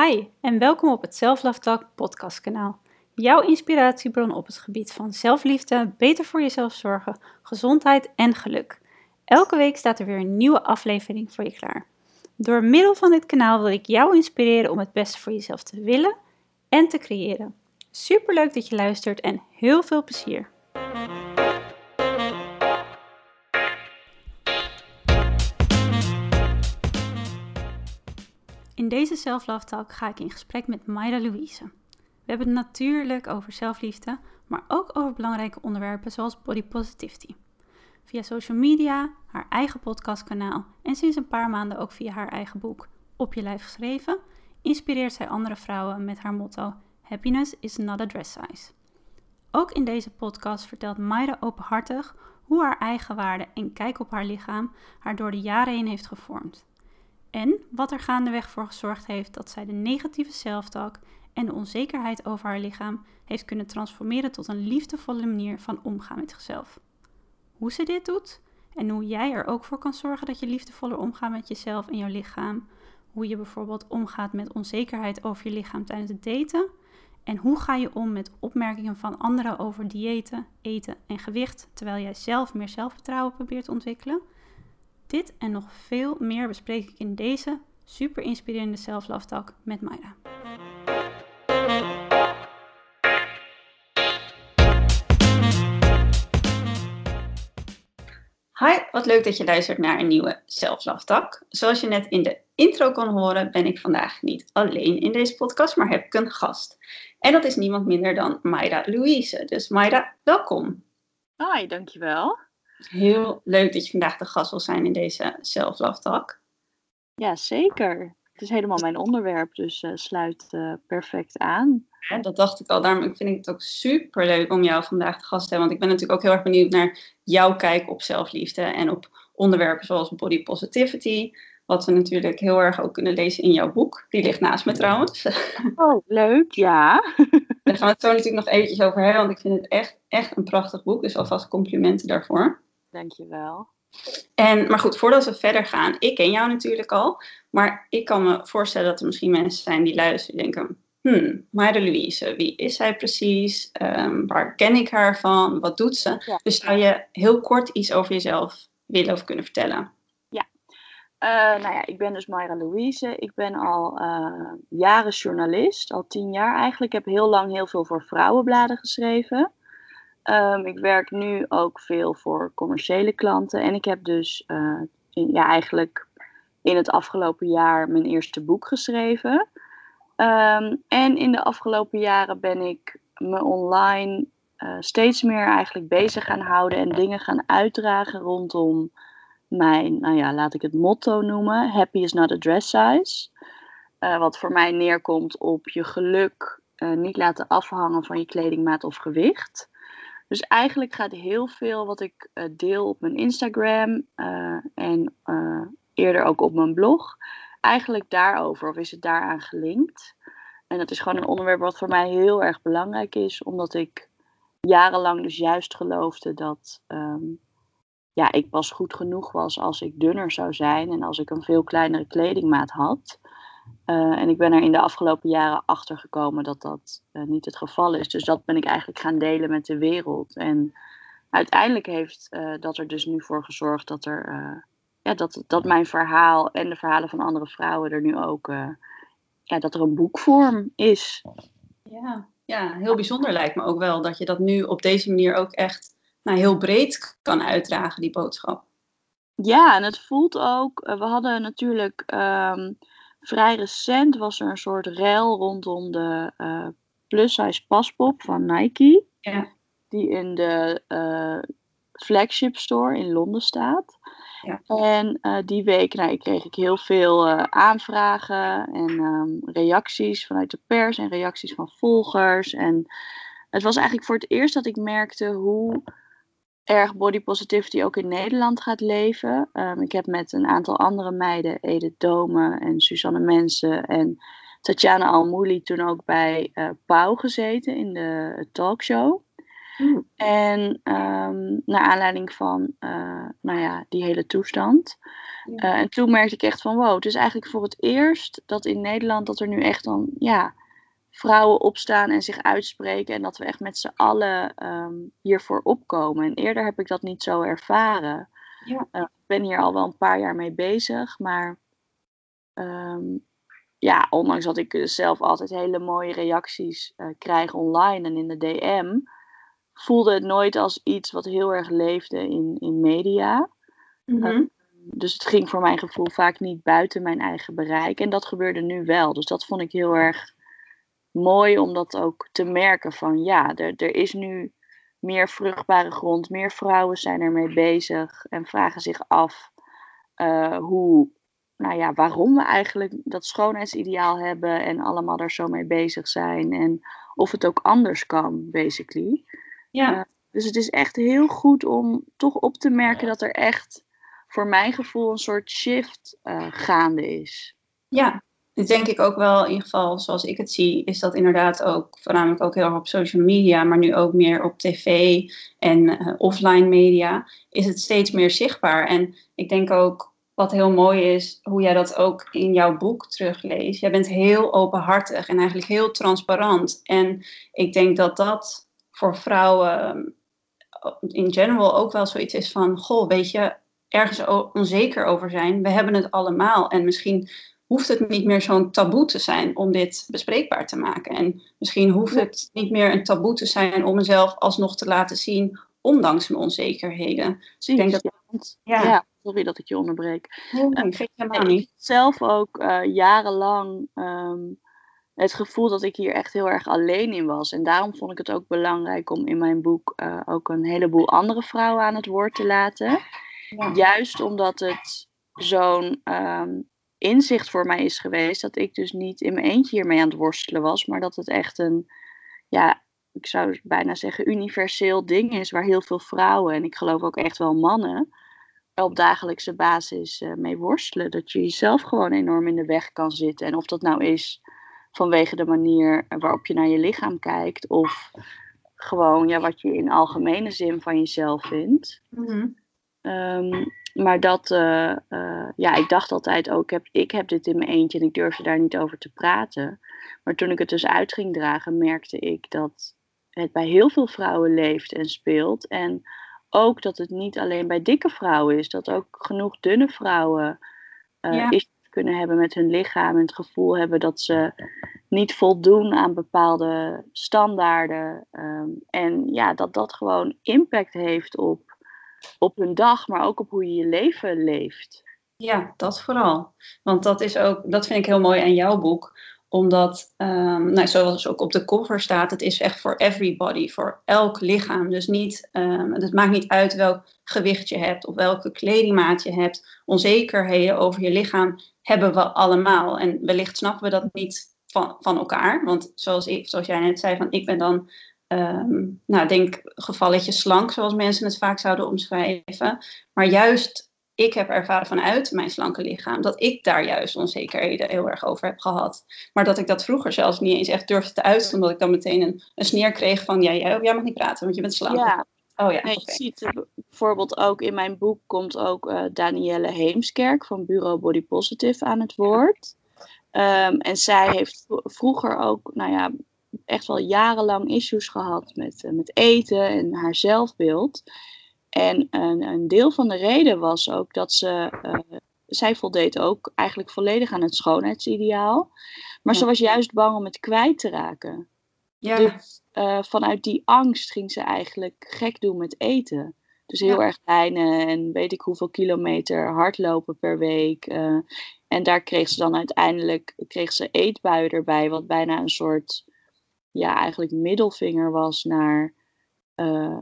Hi en welkom op het Self Love podcastkanaal. Jouw inspiratiebron op het gebied van zelfliefde, beter voor jezelf zorgen, gezondheid en geluk. Elke week staat er weer een nieuwe aflevering voor je klaar. Door middel van dit kanaal wil ik jou inspireren om het beste voor jezelf te willen en te creëren. Super leuk dat je luistert en heel veel plezier. In deze Self-Love Talk ga ik in gesprek met Mayra Louise. We hebben het natuurlijk over zelfliefde, maar ook over belangrijke onderwerpen zoals body positivity. Via social media, haar eigen podcastkanaal en sinds een paar maanden ook via haar eigen boek Op je lijf geschreven, inspireert zij andere vrouwen met haar motto Happiness is not a dress size. Ook in deze podcast vertelt Mayra openhartig hoe haar eigen waarde en kijk op haar lichaam haar door de jaren heen heeft gevormd. En wat er gaandeweg voor gezorgd heeft dat zij de negatieve zelftalk en de onzekerheid over haar lichaam heeft kunnen transformeren tot een liefdevolle manier van omgaan met zichzelf. Hoe ze dit doet en hoe jij er ook voor kan zorgen dat je liefdevoller omgaat met jezelf en jouw lichaam. Hoe je bijvoorbeeld omgaat met onzekerheid over je lichaam tijdens het daten. En hoe ga je om met opmerkingen van anderen over diëten, eten en gewicht, terwijl jij zelf meer zelfvertrouwen probeert te ontwikkelen. Dit en nog veel meer bespreek ik in deze super inspirerende Self Talk met Mayra. Hi, wat leuk dat je luistert naar een nieuwe Self Talk. Zoals je net in de intro kon horen, ben ik vandaag niet alleen in deze podcast, maar heb ik een gast. En dat is niemand minder dan Mayra Louise. Dus Mayra, welkom. Hi, dankjewel. Heel leuk dat je vandaag de gast wil zijn in deze Self-Love Talk. Ja, zeker. Het is helemaal mijn onderwerp, dus uh, sluit uh, perfect aan. Ja, dat dacht ik al. Daarom vind ik het ook super leuk om jou vandaag te gast te hebben. Want ik ben natuurlijk ook heel erg benieuwd naar jouw kijk op zelfliefde en op onderwerpen zoals body positivity. Wat we natuurlijk heel erg ook kunnen lezen in jouw boek. Die ligt naast me trouwens. Oh, leuk, ja. Daar gaan we het zo natuurlijk nog eventjes over hebben, want ik vind het echt, echt een prachtig boek. Dus alvast complimenten daarvoor. Dankjewel. En, maar goed, voordat we verder gaan, ik ken jou natuurlijk al, maar ik kan me voorstellen dat er misschien mensen zijn die luisteren en denken, hmm, Mayra Louise, wie is zij precies? Um, waar ken ik haar van? Wat doet ze? Dus zou je heel kort iets over jezelf willen of kunnen vertellen? Ja, uh, nou ja, ik ben dus Mayra Louise. Ik ben al uh, jaren journalist, al tien jaar eigenlijk. Ik heb heel lang heel veel voor vrouwenbladen geschreven. Um, ik werk nu ook veel voor commerciële klanten. En ik heb dus in, ja, eigenlijk in het afgelopen jaar mijn eerste boek geschreven. Um, en in de afgelopen jaren ben ik me online uh, steeds meer eigenlijk bezig gaan houden en dingen gaan uitdragen rondom mijn, nou ja, laat ik het motto noemen: Happy is not a dress size. Uh, wat voor mij neerkomt op je geluk niet laten afhangen van je kledingmaat of gewicht. Dus eigenlijk gaat heel veel wat ik uh, deel op mijn Instagram uh, en uh, eerder ook op mijn blog, eigenlijk daarover of is het daaraan gelinkt. En dat is gewoon een onderwerp wat voor mij heel erg belangrijk is, omdat ik jarenlang dus juist geloofde dat um, ja, ik pas goed genoeg was als ik dunner zou zijn en als ik een veel kleinere kledingmaat had. Uh, en ik ben er in de afgelopen jaren achter gekomen dat dat uh, niet het geval is. Dus dat ben ik eigenlijk gaan delen met de wereld. En uiteindelijk heeft uh, dat er dus nu voor gezorgd dat, er, ja, dat, dat mijn verhaal en de verhalen van andere vrouwen er nu ook, ja, dat er een boekvorm is. Ja, ja, heel bijzonder lijkt me ook wel dat je dat nu op deze manier ook echt nou, heel breed kan uitdragen, die boodschap. Ja, en het voelt ook, we hadden natuurlijk. Um, vrij recent was er een soort rel rondom de uh, plus-size paspop van Nike. Ja. Die in de uh, flagship store in Londen staat. Ja. En uh, die week nou, kreeg ik heel veel aanvragen en um, reacties vanuit de pers en reacties van volgers. En het was eigenlijk voor het eerst dat ik merkte hoe erg body positivity ook in Nederland gaat leven. Um, ik heb met een aantal andere meiden, Edith Dome en Suzanne Mensen en Tatjana Almouli toen ook bij uh, Pauw gezeten in de talkshow. Mm. En um, naar aanleiding van uh, nou ja, die hele toestand. Uh, en toen merkte ik echt van wow, het is eigenlijk voor het eerst dat in Nederland dat er nu echt dan ja, vrouwen opstaan en zich uitspreken. En dat we echt met z'n allen um, hiervoor opkomen. En eerder heb ik dat niet zo ervaren. Ja. Uh, ik ben hier al wel een paar jaar mee bezig, maar um, ja, ondanks dat ik zelf altijd hele mooie reacties uh, krijg online en in de DM, voelde het nooit als iets wat heel erg leefde in, in media. Mm -hmm. dus het ging voor mijn gevoel vaak niet buiten mijn eigen bereik. En dat gebeurde nu wel. Dus dat vond ik heel erg mooi om dat ook te merken van ja, er, er is nu meer vruchtbare grond, meer vrouwen zijn ermee bezig en vragen zich af uh, hoe, nou ja, waarom we eigenlijk dat schoonheidsideaal hebben en allemaal daar zo mee bezig zijn en of het ook anders kan, basically. Ja. Uh, dus het is echt heel goed om toch op te merken dat er echt voor mijn gevoel een soort shift uh, gaande is. Ja, dit denk ik ook wel, in ieder geval zoals ik het zie, is dat inderdaad ook voornamelijk ook heel erg op social media, maar nu ook meer op tv en uh, offline media, is het steeds meer zichtbaar. En ik denk ook wat heel mooi is, hoe jij dat ook in jouw boek terugleest. Jij bent heel openhartig en eigenlijk heel transparant. En ik denk dat dat voor vrouwen in general ook wel zoiets is van, goh, weet je, ergens onzeker over zijn. We hebben het allemaal. En misschien hoeft het niet meer zo'n taboe te zijn om dit bespreekbaar te maken. En misschien hoeft het niet meer een taboe te zijn om mezelf alsnog te laten zien, ondanks mijn onzekerheden. Dus ik denk dat. Ja. ja. sorry dat ik je onderbreek. Nee, nee, uh, helemaal niet. Ik zelf ook uh, jarenlang um, het gevoel dat ik hier echt heel erg alleen in was. En daarom vond ik het ook belangrijk om in mijn boek uh, ook een heleboel andere vrouwen aan het woord te laten. Ja. Juist omdat het zo'n um, inzicht voor mij is geweest dat ik dus niet in mijn eentje hiermee aan het worstelen was, maar dat het echt een, ja, ik zou bijna zeggen, universeel ding is waar heel veel vrouwen en ik geloof ook echt wel mannen op dagelijkse basis uh, mee worstelen. Dat je jezelf gewoon enorm in de weg kan zitten. En of dat nou is vanwege de manier waarop je naar je lichaam kijkt, of gewoon ja, wat je in algemene zin van jezelf vindt. Mm -hmm. um, maar dat, uh, uh, ja, ik dacht altijd ook, heb, ik heb dit in mijn eentje en ik durfde daar niet over te praten. Maar toen ik het dus uit ging dragen, merkte ik dat het bij heel veel vrouwen leeft en speelt. En ook dat het niet alleen bij dikke vrouwen is, dat ook genoeg dunne vrouwen uh, ja. is kunnen hebben met hun lichaam en het gevoel hebben dat ze niet voldoen aan bepaalde standaarden. Um, en ja, dat dat gewoon impact heeft op op hun dag, maar ook op hoe je je leven leeft. Ja, dat vooral. Want dat is ook, dat vind ik heel mooi aan jouw boek. Omdat, um, nou, zoals ook op de cover staat, het is echt voor everybody, voor elk lichaam. Dus niet, um, het maakt niet uit welk gewicht je hebt of welke kledingmaat je hebt. Onzekerheden over je lichaam hebben we allemaal. En wellicht snappen we dat niet van, van elkaar. Want zoals, ik, zoals jij net zei, van ik ben dan um, nou, denk gevalletje slank, zoals mensen het vaak zouden omschrijven. Maar juist, ik heb ervaren vanuit mijn slanke lichaam dat ik daar juist onzekerheden heel erg over heb gehad. Maar dat ik dat vroeger zelfs niet eens echt durfde te uiten, omdat ik dan meteen een, een sneer kreeg van, ja, jij, jij mag niet praten, want je bent slank. Ja. Oh ja, nee, okay. Je ziet bijvoorbeeld ook in mijn boek komt ook uh, Danielle Heemskerk van Bureau Body Positive aan het woord. Um, en zij heeft vroeger ook, nou ja, echt wel jarenlang issues gehad met, uh, met eten en haar zelfbeeld. En een, een, deel van de reden was ook dat ze, uh, zij voldeed ook eigenlijk volledig aan het schoonheidsideaal. Maar ja. ze was juist bang om het kwijt te raken. Ja. Dus uh, vanuit die angst ging ze eigenlijk gek doen met eten. Dus heel ja. erg lijnen en weet ik hoeveel kilometer hardlopen per week. Uh, en daar kreeg ze dan uiteindelijk kreeg ze eetbuien erbij, wat bijna een soort ja, eigenlijk middelvinger was naar uh,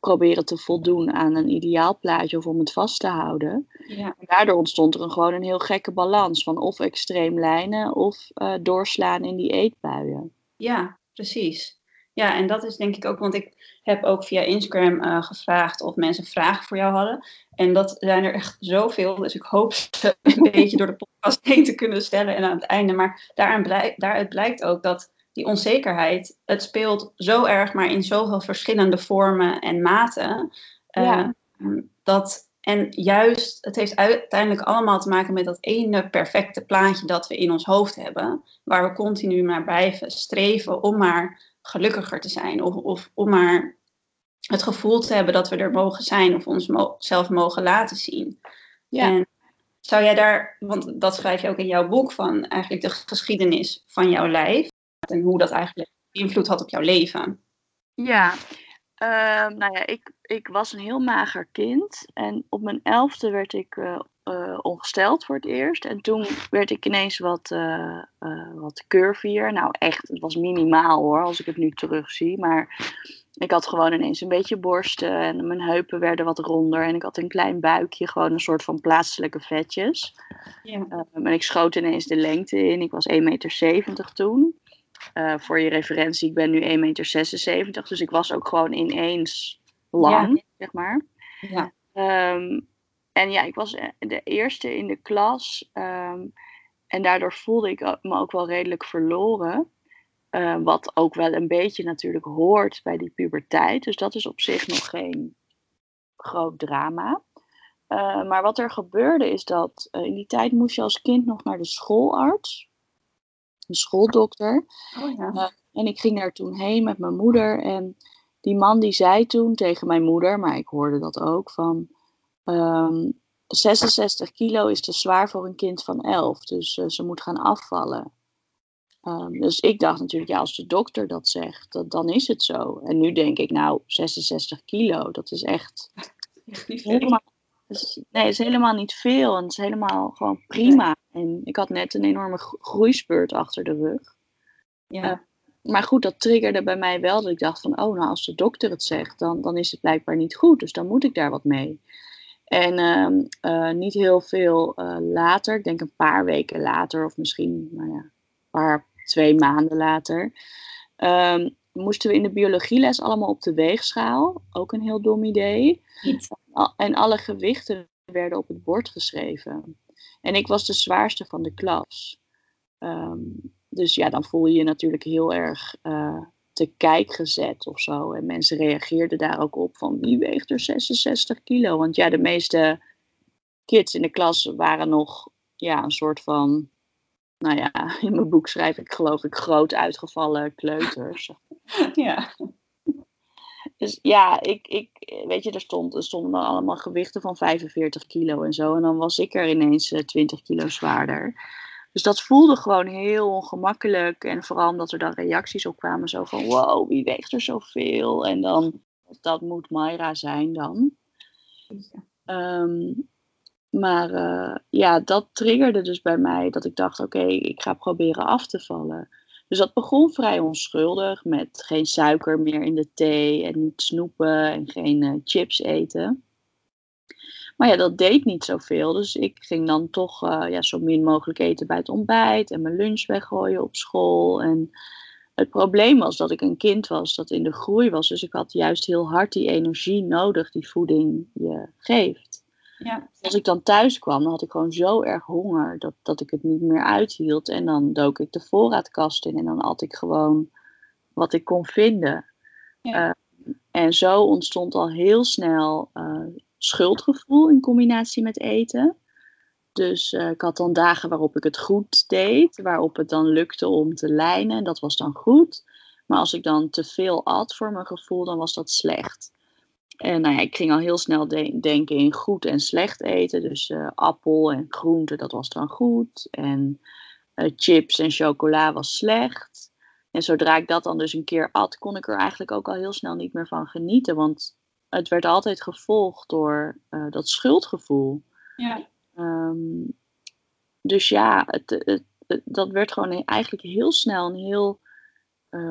proberen te voldoen aan een ideaalplaatje of om het vast te houden. Ja. En daardoor ontstond er een, gewoon een heel gekke balans van of extreem lijnen of uh, doorslaan in die eetbuien. Ja, precies. Ja, en dat is denk ik ook, want ik heb ook via Instagram uh, gevraagd of mensen vragen voor jou hadden. En dat zijn er echt zoveel, dus ik hoop ze een beetje door de podcast heen te kunnen stellen en aan het einde. Maar blijkt, daaruit blijkt ook dat die onzekerheid, het speelt zo erg, maar in zoveel verschillende vormen en maten. Ja. Ehm, dat, en juist, het heeft uiteindelijk allemaal te maken met dat ene perfecte plaatje dat we in ons hoofd hebben, waar we continu naar blijven streven om maar gelukkiger te zijn of, of om maar het gevoel te hebben dat we er mogen zijn of ons zelf mogen laten zien. Ja. En zou jij daar, want dat schrijf je ook in jouw boek van eigenlijk de geschiedenis van jouw lijf en hoe dat eigenlijk invloed had op jouw leven. Ja, ehm, nou ja, ik, ik was een heel mager kind en op mijn elfde werd ik uh, uh, ongesteld voor het eerst. En toen werd ik ineens wat, uh, wat curvier. Nou echt, het was minimaal hoor, als ik het nu terugzie. Maar ik had gewoon ineens een beetje borsten en mijn heupen werden wat ronder. En ik had een klein buikje, gewoon een soort van plaatselijke vetjes. Ja. en ik schoot ineens de lengte in. Ik was 1,70 meter toen. Uh, voor je referentie, ik ben nu 1,76 meter. Dus ik was ook gewoon ineens lang, Ja. zeg maar. Ja. Ehm, en ja, ik was de eerste in de klas. ehm, en daardoor voelde ik me ook wel redelijk verloren. Uh, wat ook wel een beetje natuurlijk hoort bij die puberteit. Dus dat is op zich nog geen groot drama. Uh, maar wat er gebeurde is dat uh, in die tijd moest je als kind nog naar de schoolarts. Een schooldokter. Oh ja. en ik ging daar toen heen met mijn moeder. En die man die zei toen tegen mijn moeder, maar ik hoorde dat ook, van... Um, 66 kilo is te zwaar voor een kind van 11. Dus uh, ze moet gaan afvallen. Um, dus ik dacht natuurlijk, ja, als de dokter dat zegt, dat, dan is het zo. En nu denk ik, nou, 66 kilo, dat is echt helemaal, is, nee, is helemaal niet veel. En het is helemaal gewoon prima. En ik had net een enorme groeispurt achter de rug. Ja. Uh, maar goed, dat triggerde bij mij wel dat ik dacht van, oh, nou, als de dokter het zegt, dan, dan is het blijkbaar niet goed. Dus dan moet ik daar wat mee. En uh, uh, niet heel veel uh, later, ik denk een paar weken later, of misschien nou ja, een paar, twee maanden later, um, moesten we in de biologieles allemaal op de weegschaal. Ook een heel dom idee. En alle gewichten werden op het bord geschreven. En ik was de zwaarste van de klas. Um, dus ja, dan voel je je natuurlijk heel erg uh, te kijk gezet of zo. En mensen reageerden daar ook op van wie weegt er 66 kilo? Want ja, de meeste kids in de klas waren nog ja, een soort van, nou ja, in mijn boek schrijf ik geloof ik groot uitgevallen kleuters. Ja. Dus ja, ik, ik, weet je, er, stond, er stonden dan allemaal gewichten van 45 kilo en zo. En dan was ik er ineens uh, 20 kilo zwaarder. Dus dat voelde gewoon heel ongemakkelijk. En vooral omdat er dan reacties op kwamen. Zo van, wow, wie weegt er zoveel? En dan, dat moet Mayra zijn dan. Um, maar uh, ja, dat triggerde dus bij mij dat ik dacht, oké, okay, ik ga proberen af te vallen. Dus dat begon vrij onschuldig, met geen suiker meer in de thee en niet snoepen en geen uh, chips eten. Maar ja, dat deed niet zoveel. Dus ik ging dan toch uh, ja, zo min mogelijk eten bij het ontbijt en mijn lunch weggooien op school. En het probleem was dat ik een kind was dat in de groei was. Dus ik had juist heel hard die energie nodig die voeding je geeft. Ja. Als ik dan thuis kwam, dan had ik gewoon zo erg honger dat, dat ik het niet meer uithield. En dan dook ik de voorraadkast in en dan at ik gewoon wat ik kon vinden. Ja. Uh, en zo ontstond al heel snel uh, schuldgevoel in combinatie met eten. Dus uh, ik had dan dagen waarop ik het goed deed, waarop het dan lukte om te lijnen. En dat was dan goed. Maar als ik dan te veel at voor mijn gevoel, dan was dat slecht. En nou ja, ik ging al heel snel de denken in goed en slecht eten. Dus uh, appel en groente, dat was dan goed. En uh, chips en chocola was slecht. En zodra ik dat dan dus een keer at, kon ik er eigenlijk ook al heel snel niet meer van genieten. Want het werd altijd gevolgd door uh, dat schuldgevoel. Ja. Um, dus ja, het, het, het, dat werd gewoon eigenlijk heel snel een heel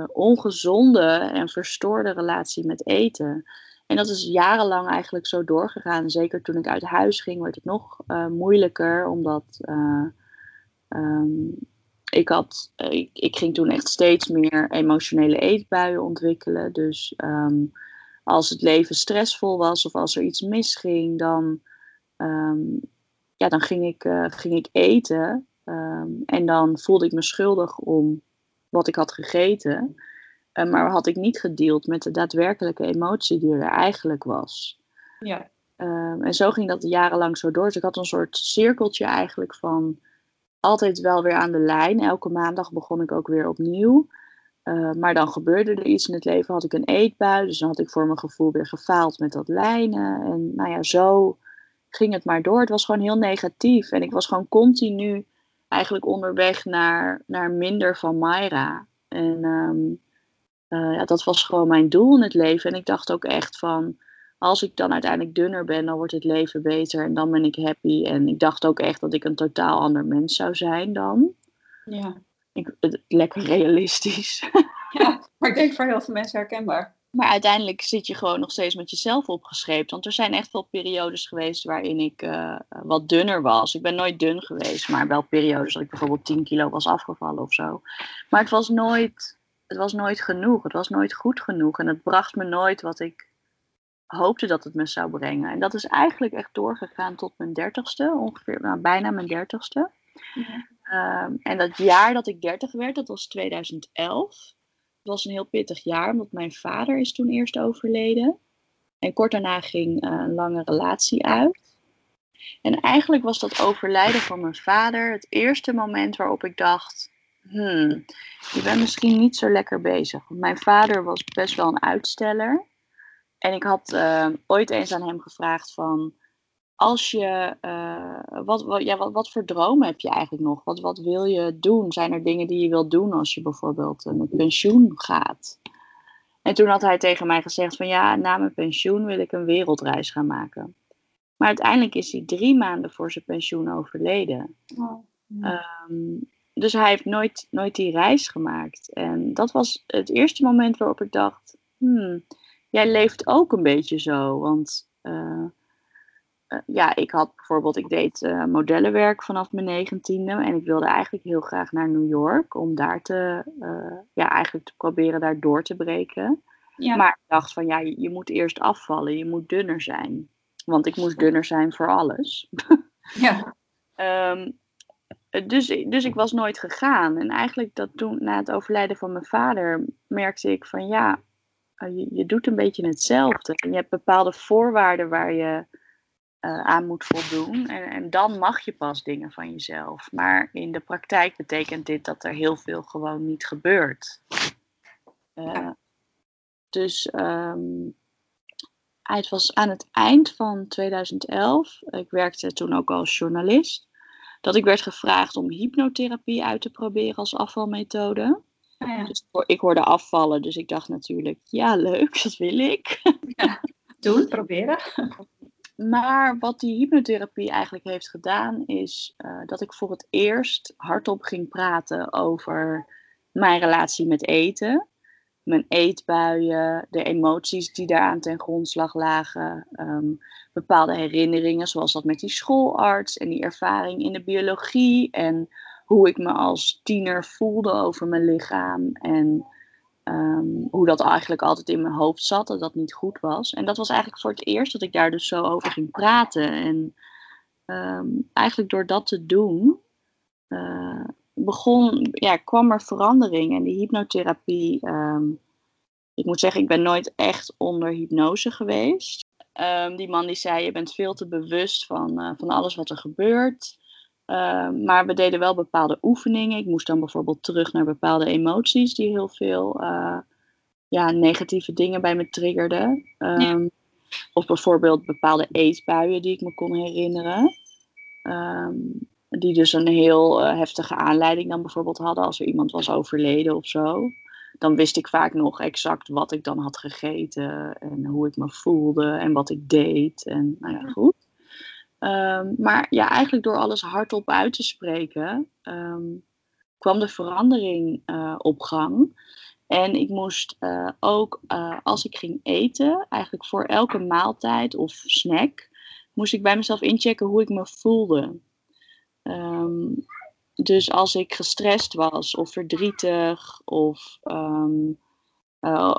ongezonde en verstoorde relatie met eten. En dat is jarenlang eigenlijk zo doorgegaan. Zeker toen ik uit huis ging, werd het nog uh, moeilijker. Omdat uh, um, ik, had, uh, ik, ik, ging toen echt steeds meer emotionele eetbuien ontwikkelen. Dus um, als het leven stressvol was of als er iets misging, dan, um, ja, dan ging, ik, ging ik eten. en dan voelde ik me schuldig om wat ik had gegeten. Uh, maar had ik niet gedeeld met de daadwerkelijke emotie die er eigenlijk was. Ja. Um, en zo ging dat jarenlang zo door. Dus ik had een soort cirkeltje eigenlijk van altijd wel weer aan de lijn. Elke maandag begon ik ook weer opnieuw. Uh, maar dan gebeurde er iets in het leven, had ik een eetbui. Dus dan had ik voor mijn gevoel weer gefaald met dat lijnen. En nou ja, zo ging het maar door. Het was gewoon heel negatief. En ik was gewoon continu eigenlijk onderweg naar, naar minder van Myra. En um, uh, ja, dat was gewoon mijn doel in het leven. En ik dacht ook echt van, als ik dan uiteindelijk dunner ben, dan wordt het leven beter en dan ben ik happy. En ik dacht ook echt dat ik een totaal ander mens zou zijn dan. Ja. Ik, het, lekker realistisch. Ja, maar ik denk voor heel veel mensen herkenbaar. Maar uiteindelijk zit je gewoon nog steeds met jezelf opgescheept. Want er zijn echt wel periodes geweest waarin ik uh, wat dunner was. Ik ben nooit dun geweest, maar wel periodes dat ik bijvoorbeeld 10 kilo was afgevallen of zo. Maar het was nooit, het was nooit genoeg. Het was nooit goed genoeg. En het bracht me nooit wat ik hoopte dat het me zou brengen. En dat is eigenlijk echt doorgegaan tot mijn dertigste, ongeveer nou, bijna mijn dertigste. Ja. Um, en dat jaar dat ik dertig werd, dat was 2011. Het was een heel pittig jaar, omdat mijn vader is toen eerst overleden. En kort daarna ging uh, een lange relatie uit. En eigenlijk was dat overlijden van mijn vader het eerste moment waarop ik dacht: hmm, je bent misschien niet zo lekker bezig. Want mijn vader was best wel een uitsteller. En ik had uh, ooit eens aan hem gevraagd van, als je, uh, wat, wat, ja, wat, wat voor dromen heb je eigenlijk nog? Wat, wat wil je doen? Zijn er dingen die je wilt doen als je bijvoorbeeld uh, met pensioen gaat? En toen had hij tegen mij gezegd van, ja, na mijn pensioen wil ik een wereldreis gaan maken. Maar uiteindelijk is hij drie maanden voor zijn pensioen overleden. Oh, ja. um, dus hij heeft nooit, nooit die reis gemaakt. En dat was het eerste moment waarop ik dacht, hmm, jij leeft ook een beetje zo. Want uh, uh, ja, ik had bijvoorbeeld, ik deed uh, modellenwerk vanaf mijn negentiende. En ik wilde eigenlijk heel graag naar New York. Om daar te, ja, eigenlijk te proberen daar door te breken. Ja. Maar ik dacht van, ja, je, je, moet eerst afvallen. Je moet dunner zijn. Want ik moest dunner zijn voor alles. ja. um, dus, dus ik was nooit gegaan. En eigenlijk dat toen, na het overlijden van mijn vader, merkte ik van ja, je, je doet een beetje hetzelfde. En je hebt bepaalde voorwaarden waar je uh, aan moet voldoen. En, en dan mag je pas dingen van jezelf. Maar in de praktijk betekent dit dat er heel veel gewoon niet gebeurt. Uh, dus um, het was aan het eind van 2011. Ik werkte toen ook als journalist. Dat ik werd gevraagd om hypnotherapie uit te proberen als afvalmethode. Ja. Dus ik hoorde afvallen, dus ik dacht natuurlijk, ja leuk, dat wil ik. Ja, doen, proberen. Maar wat die hypnotherapie eigenlijk heeft gedaan, is uh, dat ik voor het eerst hardop ging praten over mijn relatie met eten. Mijn eetbuien, de emoties die daaraan ten grondslag lagen. Um, bepaalde herinneringen, zoals dat met die schoolarts en die ervaring in de biologie. En hoe ik me als tiener voelde over mijn lichaam. En um, hoe dat eigenlijk altijd in mijn hoofd zat, dat dat niet goed was. En dat was eigenlijk voor het eerst dat ik daar dus zo over ging praten. En um, eigenlijk door dat te doen, uh, begon, ja, kwam er verandering. En die hypnotherapie, um, ik moet zeggen, ik ben nooit echt onder hypnose geweest. die man die zei, je bent veel te bewust van, uh, van alles wat er gebeurt. Uh, maar we deden wel bepaalde oefeningen. Ik moest dan bijvoorbeeld terug naar bepaalde emoties die heel veel uh, ja, negatieve dingen bij me triggerden. Um, ja. Of bijvoorbeeld bepaalde eetbuien die ik me kon herinneren. Um, die dus een heel uh, heftige aanleiding dan bijvoorbeeld hadden als er iemand was overleden of zo. Dan wist ik vaak nog exact wat ik dan had gegeten en hoe ik me voelde en wat ik deed. En nou ja, goed. Um, maar ja, eigenlijk door alles hardop uit te spreken, um, kwam de verandering uh, op gang. En ik moest uh, ook, uh, als ik ging eten, eigenlijk voor elke maaltijd of snack, moest ik bij mezelf inchecken hoe ik me voelde. Um, dus als ik gestrest was of verdrietig of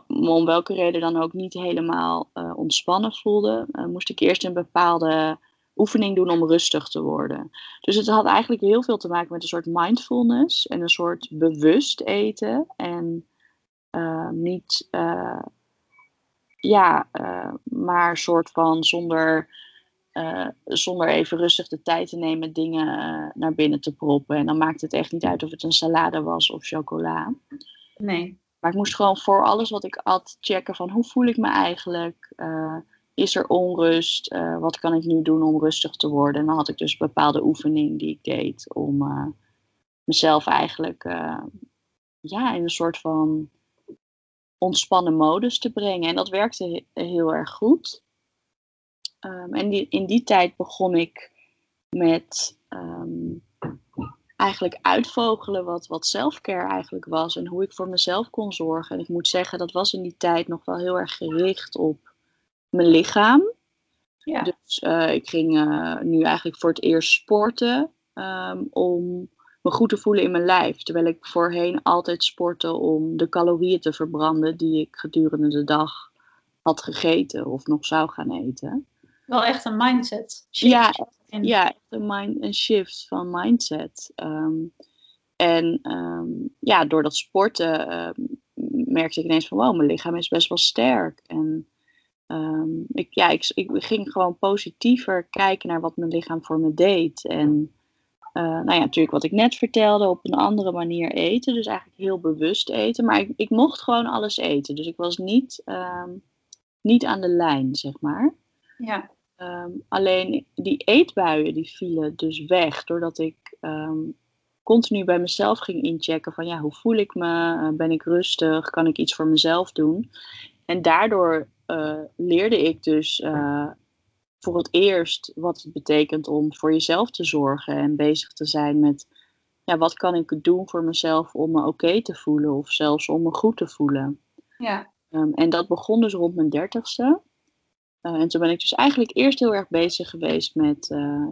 om welke reden dan ook niet helemaal ontspannen voelde, moest ik eerst een bepaalde oefening doen om rustig te worden. Dus het had eigenlijk heel veel te maken met een soort mindfulness en een soort bewust eten. En niet, ja, maar een soort van zonder, zonder even rustig de tijd te nemen dingen naar binnen te proppen. En dan maakt het echt niet uit of het een salade was of chocola. Nee. Maar ik moest gewoon voor alles wat ik at checken van hoe voel ik me eigenlijk? is er onrust? Uh, wat kan ik nu doen om rustig te worden? En dan had ik dus een bepaalde oefening die ik deed om uh, mezelf eigenlijk ja, in een soort van ontspannen modus te brengen. En dat werkte heel erg goed. Um, en die, in die tijd begon ik met um, eigenlijk uitvogelen wat, wat selfcare eigenlijk was en hoe ik voor mezelf kon zorgen. En ik moet zeggen, dat was in die tijd nog wel heel erg gericht op mijn lichaam. Ja. Dus uh, ik ging uh, nu eigenlijk voor het eerst sporten um, om me goed te voelen in mijn lijf. Terwijl ik voorheen altijd sportte om de calorieën te verbranden die ik gedurende de dag had gegeten of nog zou gaan eten. Wel echt een mindset shift. Ja, ja echt een, mind, een shift van mindset. Um, en um, ja, door dat sporten merkte ik ineens van wow, mijn lichaam is best wel sterk. En ik, ja, ik, ik ging gewoon positiever kijken naar wat mijn lichaam voor me deed. En uh, nou ja, natuurlijk wat ik net vertelde, op een andere manier eten. Dus eigenlijk heel bewust eten. Maar ik, ik mocht gewoon alles eten. Dus ik was niet, niet aan de lijn, zeg maar. Ja. Um, alleen die eetbuien die vielen dus weg. Doordat ik continu bij mezelf ging inchecken van ja, hoe voel ik me? Ben ik rustig? Kan ik iets voor mezelf doen? En daardoor uh, leerde ik dus uh, voor het eerst wat het betekent om voor jezelf te zorgen en bezig te zijn met ja, wat kan ik doen voor mezelf om me oké okay te voelen of zelfs om me goed te voelen. Ja. Um, en dat begon dus rond mijn dertigste. Uh, en toen ben ik dus eigenlijk eerst heel erg bezig geweest met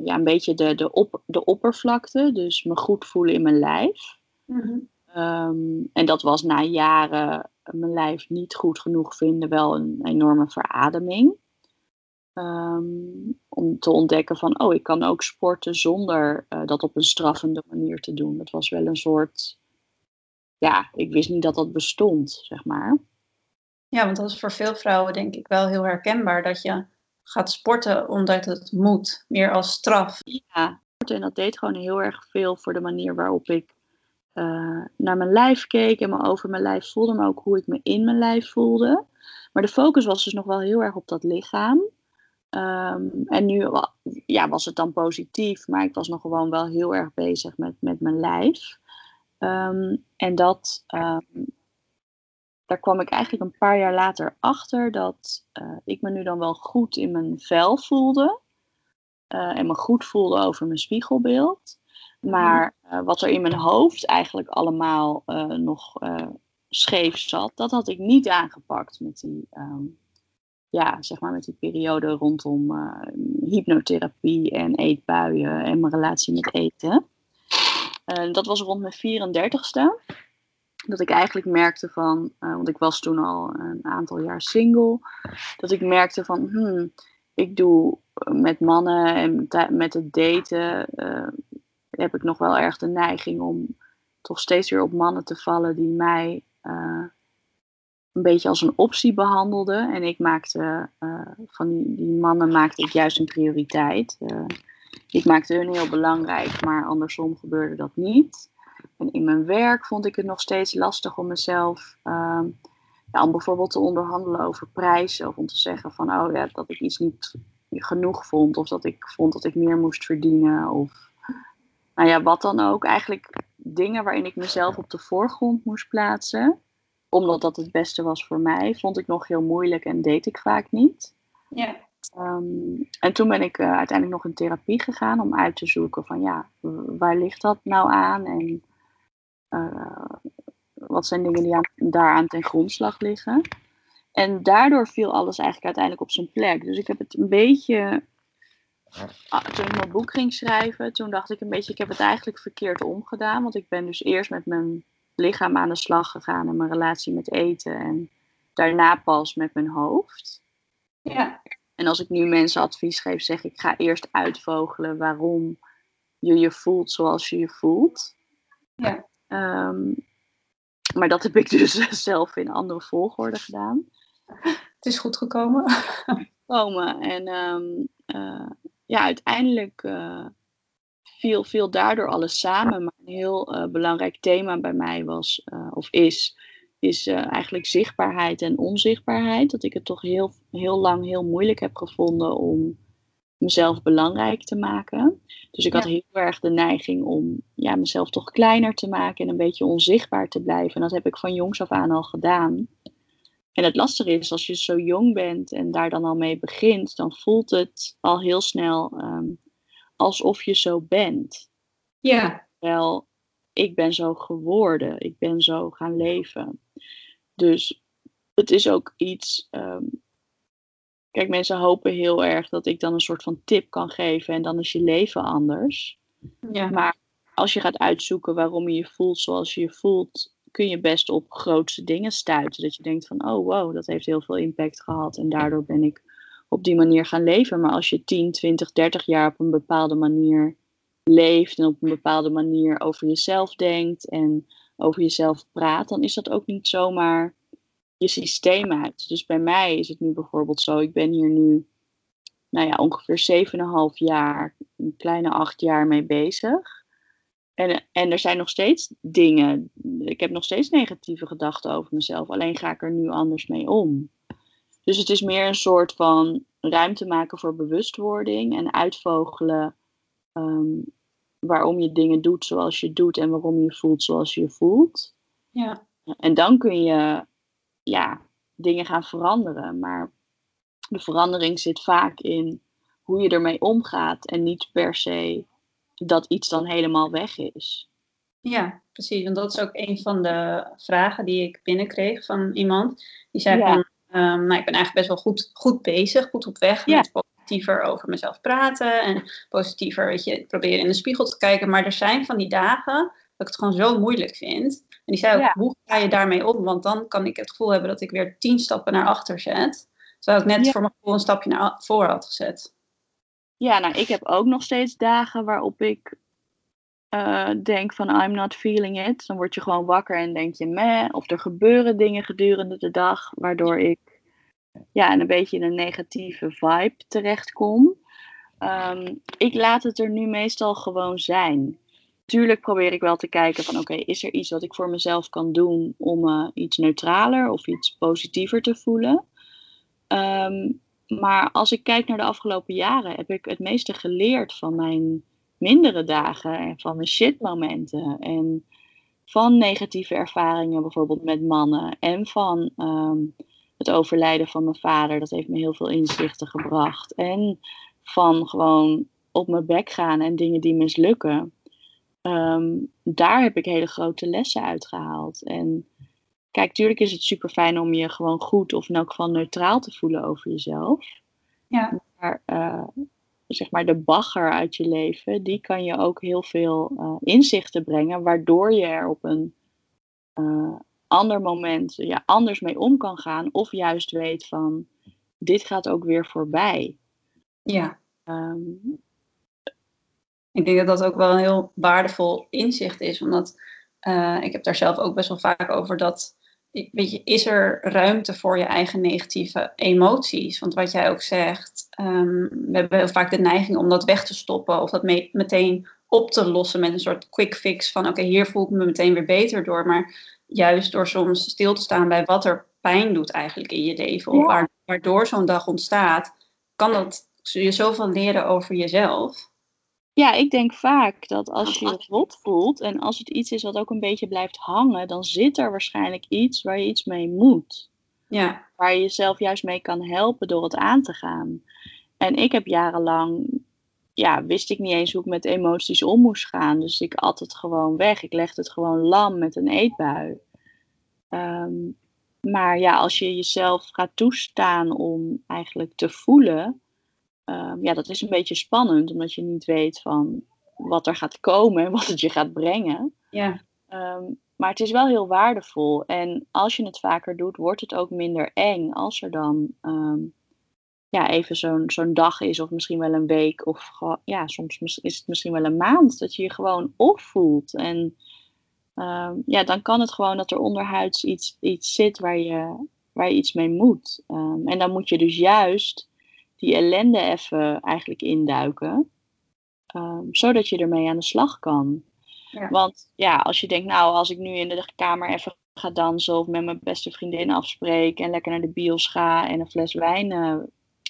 ja, een beetje de, de, op, de oppervlakte, dus me goed voelen in mijn lijf. Mm -hmm. um, en dat was na jaren mijn lijf niet goed genoeg vinden, wel een enorme verademing. Um, om te ontdekken van, oh, ik kan ook sporten zonder uh, dat op een straffende manier te doen. Dat was wel een soort, ja, ik wist niet dat dat bestond, zeg maar. Ja, want dat is voor veel vrouwen denk ik wel heel herkenbaar, dat je gaat sporten omdat het moet, meer als straf. Ja, en dat deed gewoon heel erg veel voor de manier waarop ik uh, naar mijn lijf keek en me over mijn lijf voelde, maar ook hoe ik me in mijn lijf voelde. Maar de focus was dus nog wel heel erg op dat lichaam. Um, en nu ja, was het dan positief, maar ik was nog gewoon wel heel erg bezig met, met mijn lijf. Um, en dat, um, daar kwam ik eigenlijk een paar jaar later achter dat uh, ik me nu dan wel goed in mijn vel voelde. Uh, en me goed voelde over mijn spiegelbeeld. Maar uh, wat er in mijn hoofd eigenlijk allemaal nog scheef zat, dat had ik niet aangepakt met die, um, ja, zeg maar met die periode rondom hypnotherapie en eetbuien en mijn relatie met eten. dat was rond mijn 34ste. Dat ik eigenlijk merkte van, want ik was toen al een aantal jaar single, dat ik merkte van, hmm, ik doe met mannen en met het daten heb ik nog wel erg de neiging om toch steeds weer op mannen te vallen die mij een beetje als een optie behandelden. En ik maakte van die, die, mannen maakte ik juist een prioriteit. Ik maakte hun heel belangrijk, maar andersom gebeurde dat niet. En in mijn werk vond ik het nog steeds lastig om mezelf, ehm, ja, om bijvoorbeeld te onderhandelen over prijzen. Of om te zeggen van, oh ja, dat ik iets niet genoeg vond. Of dat ik vond dat ik meer moest verdienen. Of nou ja, wat dan ook. Eigenlijk dingen waarin ik mezelf op de voorgrond moest plaatsen. Omdat dat het beste was voor mij, vond ik nog heel moeilijk en deed ik vaak niet. Ja. Um, en toen ben ik uh, uiteindelijk nog in therapie gegaan om uit te zoeken van ja, waar ligt dat nou aan? En wat zijn dingen die aan, daaraan ten grondslag liggen? En daardoor viel alles eigenlijk uiteindelijk op zijn plek. Dus ik heb het een beetje Ah, toen ik mijn boek ging schrijven, toen dacht ik een beetje, ik heb het eigenlijk verkeerd omgedaan. Want ik ben dus eerst met mijn lichaam aan de slag gegaan en mijn relatie met eten. En daarna pas met mijn hoofd. Ja. En als ik nu mensen advies geef, zeg ik ga eerst uitvogelen waarom je je voelt zoals je je voelt. Ja. Ehm, maar dat heb ik dus zelf in andere volgorde gedaan. Het is goed gekomen. Komen. En ehm, eh, ja, uiteindelijk uh, viel, viel daardoor alles samen. Maar een heel uh, belangrijk thema bij mij was, of is, is eigenlijk zichtbaarheid en onzichtbaarheid. Dat ik het toch heel, heel lang heel moeilijk heb gevonden om mezelf belangrijk te maken. Dus ik had heel erg de neiging om ja, mezelf toch kleiner te maken en een beetje onzichtbaar te blijven. En dat heb ik van jongs af aan al gedaan. En het lastige is, als je zo jong bent en daar dan al mee begint, dan voelt het al heel snel um, alsof je zo bent. Ja. Wel, ik ben zo geworden, ik ben zo gaan leven. Dus het is ook iets um, Kijk, mensen hopen heel erg dat ik dan een soort van tip kan geven en dan is je leven anders. Ja. Maar als je gaat uitzoeken waarom je je voelt zoals je je voelt, kun je best op grootste dingen stuiten. Dat je denkt van, oh wow, dat heeft heel veel impact gehad en daardoor ben ik op die manier gaan leven. Maar als je 10, 20, 30 jaar op een bepaalde manier leeft en op een bepaalde manier over jezelf denkt en over jezelf praat, dan is dat ook niet zomaar je systeem uit. Dus bij mij is het nu bijvoorbeeld zo, ik ben hier nu nou ja, ongeveer 7,5 jaar, een kleine 8 jaar mee bezig. En, en er zijn nog steeds dingen, ik heb nog steeds negatieve gedachten over mezelf, alleen ga ik er nu anders mee om. Dus het is meer een soort van ruimte maken voor bewustwording en uitvogelen um, waarom je dingen doet zoals je doet en waarom je voelt zoals je voelt. Ja. En dan kun je ja, dingen gaan veranderen. Maar de verandering zit vaak in hoe je ermee omgaat en niet per se dat iets dan helemaal weg is. Ja, precies. En dat is ook een van de vragen die ik binnenkreeg van iemand. Die zei Ja. van, ehm, nou, ik ben eigenlijk best wel goed, goed bezig, goed op weg Ja. met positiever over mezelf praten en positiever, weet je, proberen in de spiegel te kijken. Maar er zijn van die dagen dat ik het gewoon zo moeilijk vind. En die zei ook, Ja. hoe ga je daarmee om? Want dan kan ik het gevoel hebben dat ik weer tien stappen naar achter zet. Terwijl ik net Ja. voor mijn gevoel een stapje naar voor had gezet. Ja, nou, ik heb ook nog steeds dagen waarop ik eh, denk van I'm not feeling it. Dan word je gewoon wakker en denk je meh. Of er gebeuren dingen gedurende de dag waardoor ik ja, een beetje in een negatieve vibe terechtkom. Ehm, ik laat het er nu meestal gewoon zijn. Tuurlijk probeer ik wel te kijken van oké, is er iets wat ik voor mezelf kan doen om me iets neutraler of iets positiever te voelen. Ehm, maar als ik kijk naar de afgelopen jaren, heb ik het meeste geleerd van mijn mindere dagen en van mijn shitmomenten. En van negatieve ervaringen, bijvoorbeeld met mannen. En van ehm, het overlijden van mijn vader. Dat heeft me heel veel inzichten gebracht. En van gewoon op mijn bek gaan en dingen die mislukken. Ehm, daar heb ik hele grote lessen uitgehaald. En kijk, tuurlijk is het super fijn om je gewoon goed of in elk geval neutraal te voelen over jezelf. Ja. Maar eh, zeg maar de bagger uit je leven, die kan je ook heel veel eh, inzichten brengen, waardoor je er op een eh, ander moment ja, anders mee om kan gaan. Of juist weet van, dit gaat ook weer voorbij. Ja. Ehm, Ik denk dat dat ook wel een heel waardevol inzicht is, omdat eh, ik heb daar zelf ook best wel vaak over dat, weet je, is er ruimte voor je eigen negatieve emoties? Want wat jij ook zegt, ehm, we hebben heel vaak de neiging om dat weg te stoppen of dat me- meteen op te lossen met een soort quick fix van, oké, hier voel ik me meteen weer beter door, maar juist door soms stil te staan bij wat er pijn doet eigenlijk in je leven, of Ja. waar- waardoor zo'n dag ontstaat, kan dat je zoveel leren over jezelf. Ja, ik denk vaak dat als je je rot voelt en als het iets is wat ook een beetje blijft hangen, dan zit er waarschijnlijk iets waar je iets mee moet. Ja, Waar je jezelf juist mee kan helpen door het aan te gaan. En ik heb jarenlang, ja, wist ik niet eens hoe ik met emoties om moest gaan. Dus ik at het gewoon weg. Ik legde het gewoon lam met een eetbui. Ehm, maar ja, als je jezelf gaat toestaan om eigenlijk te voelen, Ehm, ja, dat is een beetje spannend, omdat je niet weet van wat er gaat komen en wat het je gaat brengen. ja, Ehm, maar het is wel heel waardevol. En als je het vaker doet, wordt het ook minder eng als er dan ehm, ja, even zo'n zo'n dag is, of misschien wel een week, of ja, soms is het misschien wel een maand, dat je je gewoon opvoelt. En ja, dan kan het gewoon dat er onderhuids iets, iets zit waar je, waar je iets mee moet. En dan moet je dus juist die ellende even eigenlijk induiken, um, zodat je ermee aan de slag kan. Ja. Want ja, als je denkt, nou, als ik nu in de kamer even ga dansen of met mijn beste vriendin afspreek en lekker naar de bios ga en een fles wijn uh,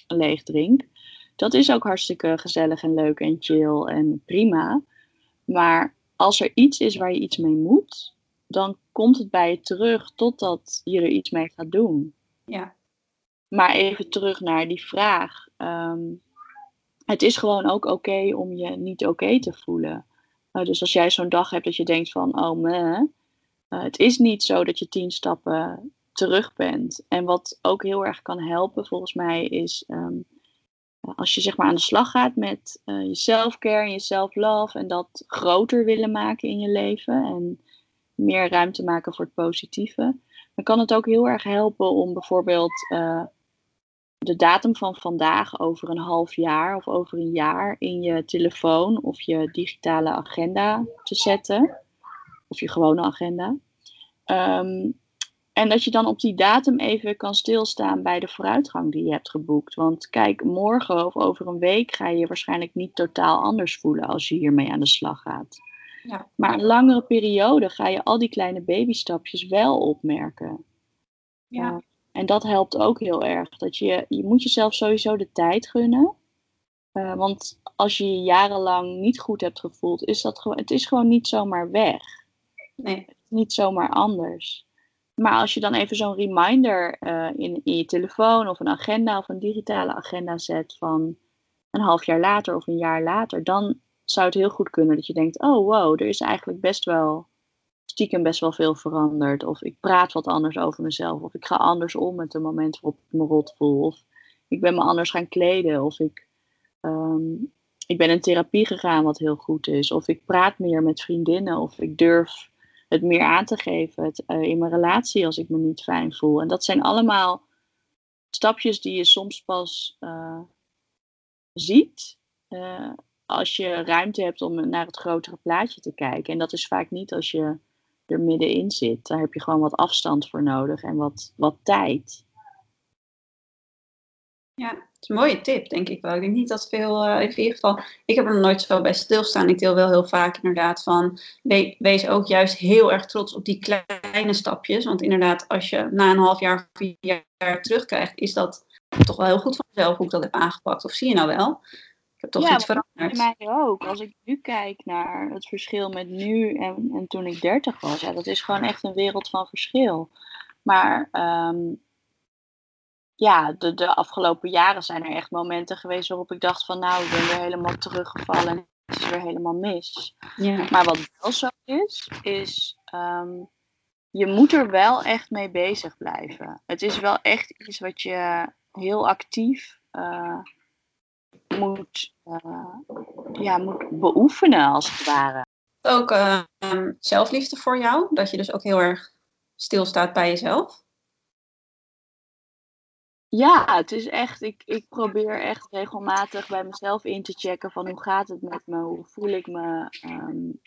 leeg drink, dat is ook hartstikke gezellig en leuk en chill en prima. Maar als er iets is waar je iets mee moet, dan komt het bij je terug totdat je er iets mee gaat doen. Ja. Maar even terug naar die vraag. Ehm, het is gewoon ook oké om je niet oké te voelen. Uh, dus als jij zo'n dag hebt dat je denkt van, oh man, uh, het is niet zo dat je tien stappen terug bent. En wat ook heel erg kan helpen volgens mij is um, als je zeg maar aan de slag gaat met uh, je self-care en je self-love en dat groter willen maken in je leven en meer ruimte maken voor het positieve, dan kan het ook heel erg helpen om bijvoorbeeld de datum van vandaag over een half jaar of over een jaar in je telefoon of je digitale agenda te zetten. Of je gewone agenda. Um, en dat je dan op die datum even kan stilstaan bij de vooruitgang die je hebt geboekt. Want kijk, morgen of over een week ga je je waarschijnlijk niet totaal anders voelen als je hiermee aan de slag gaat. Ja. Maar een langere periode ga je al die kleine babystapjes wel opmerken. Ja. En dat helpt ook heel erg. Dat je, je moet jezelf sowieso de tijd gunnen. Uh, want als je je jarenlang niet goed hebt gevoeld, is dat gewoon, het is gewoon niet zomaar weg. Nee. Niet zomaar anders. Maar als je dan even zo'n reminder uh, in, in je telefoon of een agenda of een digitale agenda zet van een half jaar later of een jaar later, dan zou het heel goed kunnen dat je denkt: oh wow, er is eigenlijk best wel stiekem best wel veel veranderd. Of ik praat wat anders over mezelf. Of ik ga anders om met de momenten waarop ik me rot voel. Of ik ben me anders gaan kleden. Of ik, um, ik ben in therapie gegaan wat heel goed is. Of ik praat meer met vriendinnen. Of ik durf het meer aan te geven het, uh, in mijn relatie als ik me niet fijn voel. En dat zijn allemaal stapjes die je soms pas uh, ziet uh, als je ruimte hebt om naar het grotere plaatje te kijken. En dat is vaak niet als je er middenin zit. Daar heb je gewoon wat afstand voor nodig en wat, wat tijd. Ja, het is een mooie tip, denk ik wel. Ik denk niet dat veel, uh, in ieder geval, ik heb er nog nooit zo bij stilstaan. Ik deel wel heel vaak inderdaad van, wees ook juist heel erg trots op die kleine stapjes. Want inderdaad, als je na een half jaar of vier jaar terugkrijgt, is dat toch wel heel goed van jezelf hoe ik dat heb aangepakt. Of zie je nou wel? Ik heb toch ja, iets veranderd. mij ook. Als ik nu kijk naar het verschil met nu en, en toen ik dertig was, ja, dat is gewoon echt een wereld van verschil. Maar um, ja, de, de afgelopen jaren zijn er echt momenten geweest waarop ik dacht van nou, ik ben weer helemaal teruggevallen en het is weer helemaal mis. Ja. Maar wat wel zo is, is um, je moet er wel echt mee bezig blijven. Het is wel echt iets wat je heel actief uh, moet, uh, ja, moet beoefenen als het ware. Ook uh, zelfliefde voor jou, dat je dus ook heel erg stilstaat bij jezelf. Ja, het is echt, ik, ik probeer echt regelmatig bij mezelf in te checken van hoe gaat het met me, hoe voel ik me, um,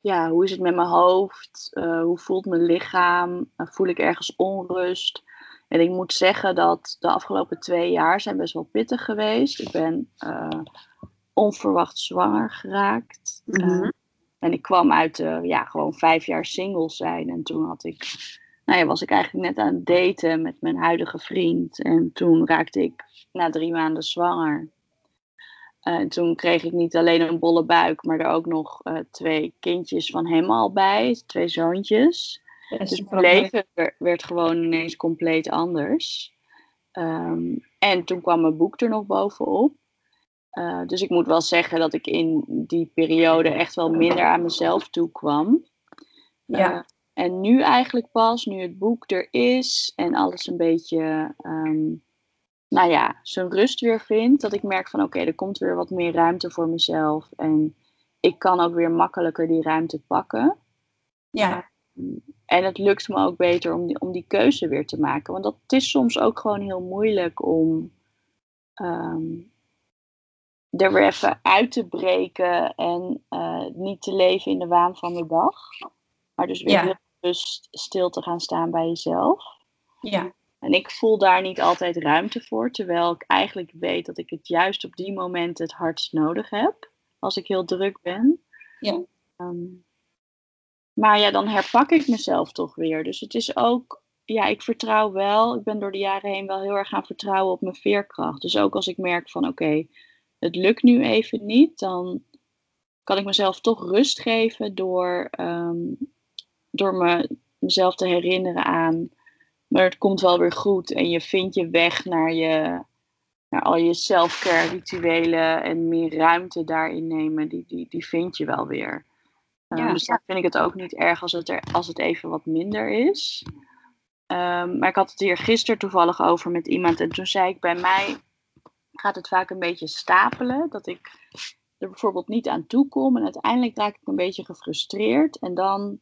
ja, hoe is het met mijn hoofd, uh, hoe voelt mijn lichaam, uh, voel ik ergens onrust. En ik moet zeggen dat de afgelopen twee jaar zijn best wel pittig geweest. Ik ben uh, onverwacht zwanger geraakt. Mm -hmm. en ik kwam uit ja, gewoon vijf jaar single zijn en toen had ik nou ja, was ik eigenlijk net aan het daten met mijn huidige vriend. En toen raakte ik na drie maanden zwanger. En toen kreeg ik niet alleen een bolle buik, maar er ook nog uh, twee kindjes van hem al bij, twee zoontjes. Dus mijn leven werd, werd, gewoon ineens compleet anders. Um, en toen kwam mijn boek er nog bovenop. Uh, dus ik moet wel zeggen dat ik in die periode echt wel minder aan mezelf toe kwam. Ja. Uh, en nu eigenlijk pas, nu het boek er is en alles een beetje, um, nou ja, zijn rust weer vindt, dat ik merk van oké, okay, er komt weer wat meer ruimte voor mezelf. En ik kan ook weer makkelijker die ruimte pakken. Ja. En het lukt me ook beter om die, om die keuze weer te maken. Want dat, het is soms ook gewoon heel moeilijk om ehm, er weer even uit te breken en eh, niet te leven in de waan van de dag. Maar dus weer Ja. bewust stil te gaan staan bij jezelf. Ja, En ik voel daar niet altijd ruimte voor, terwijl ik eigenlijk weet dat ik het juist op die momenten het hardst nodig heb, als ik heel druk ben. Ja. Ehm, maar ja, dan herpak ik mezelf toch weer. Dus het is ook, ja, ik vertrouw wel, ik ben door de jaren heen wel heel erg gaan vertrouwen op mijn veerkracht. Dus ook als ik merk van oké, het lukt nu even niet, dan kan ik mezelf toch rust geven door, ehm, door me, mezelf te herinneren aan maar het komt wel weer goed en je vindt je weg naar, je, naar al je self-care rituelen en meer ruimte daarin nemen, die, die, die vind je wel weer. Ja. Dus dan vind ik het ook niet erg als het, er, als het even wat minder is. Um, maar ik had het hier gisteren toevallig over met iemand en toen zei ik bij mij gaat het vaak een beetje stapelen. Dat ik er bijvoorbeeld niet aan toe kom en uiteindelijk raak ik een beetje gefrustreerd en dan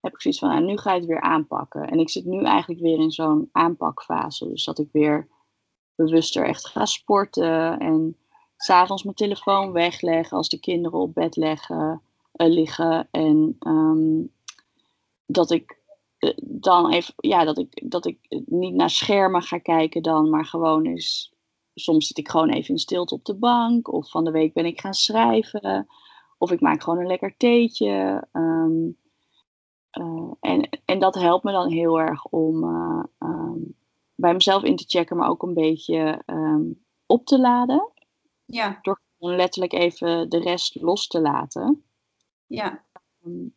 heb ik zoiets van, nou, nu ga je het weer aanpakken. En ik zit nu eigenlijk weer in zo'n aanpakfase. Dus dat ik weer bewuster echt ga sporten. En s'avonds mijn telefoon wegleg als de kinderen op bed leggen, liggen. En ehm, dat ik eh, dan even, ja, dat ik, dat ik niet naar schermen ga kijken dan, maar gewoon eens. Soms zit ik gewoon even in stilte op de bank. Of van de week ben ik gaan schrijven. Of ik maak gewoon een lekker theetje. Ehm, uh, en, en dat helpt me dan heel erg om uh, um, bij mezelf in te checken, maar ook een beetje um, op te laden. Ja. Door letterlijk even de rest los te laten. Ja. Um,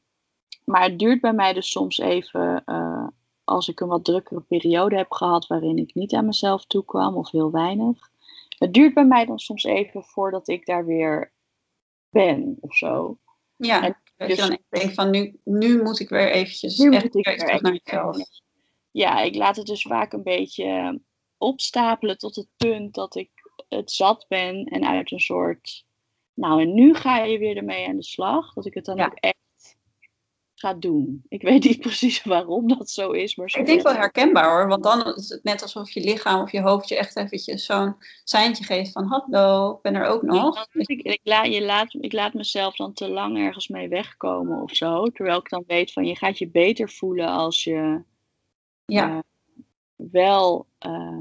maar het duurt bij mij dus soms even, uh, als ik een wat drukkere periode heb gehad waarin ik niet aan mezelf toekwam of heel weinig. Het duurt bij mij dan soms even voordat ik daar weer ben of zo. Ja. En dat dus, je dan denkt van nu, nu moet ik weer eventjes nu echt moet ik weer weer terug naar jezelf. Ja, ik laat het dus vaak een beetje opstapelen tot het punt dat ik het zat ben en uit een soort. Nou, en nu ga je weer ermee aan de slag. Dat ik het dan Ja. ook echt ga doen. Ik weet niet precies waarom dat zo is, maar zo Ik denk wel herkenbaar hoor, want dan is het net alsof je lichaam of je hoofd je echt eventjes zo'n seintje geeft van hallo, ik ben er ook nog. Ja, ik, ik, laat, je laat, ik laat mezelf dan te lang ergens mee wegkomen of zo. Terwijl ik dan weet van je gaat je beter voelen als je Ja, eh, wel eh,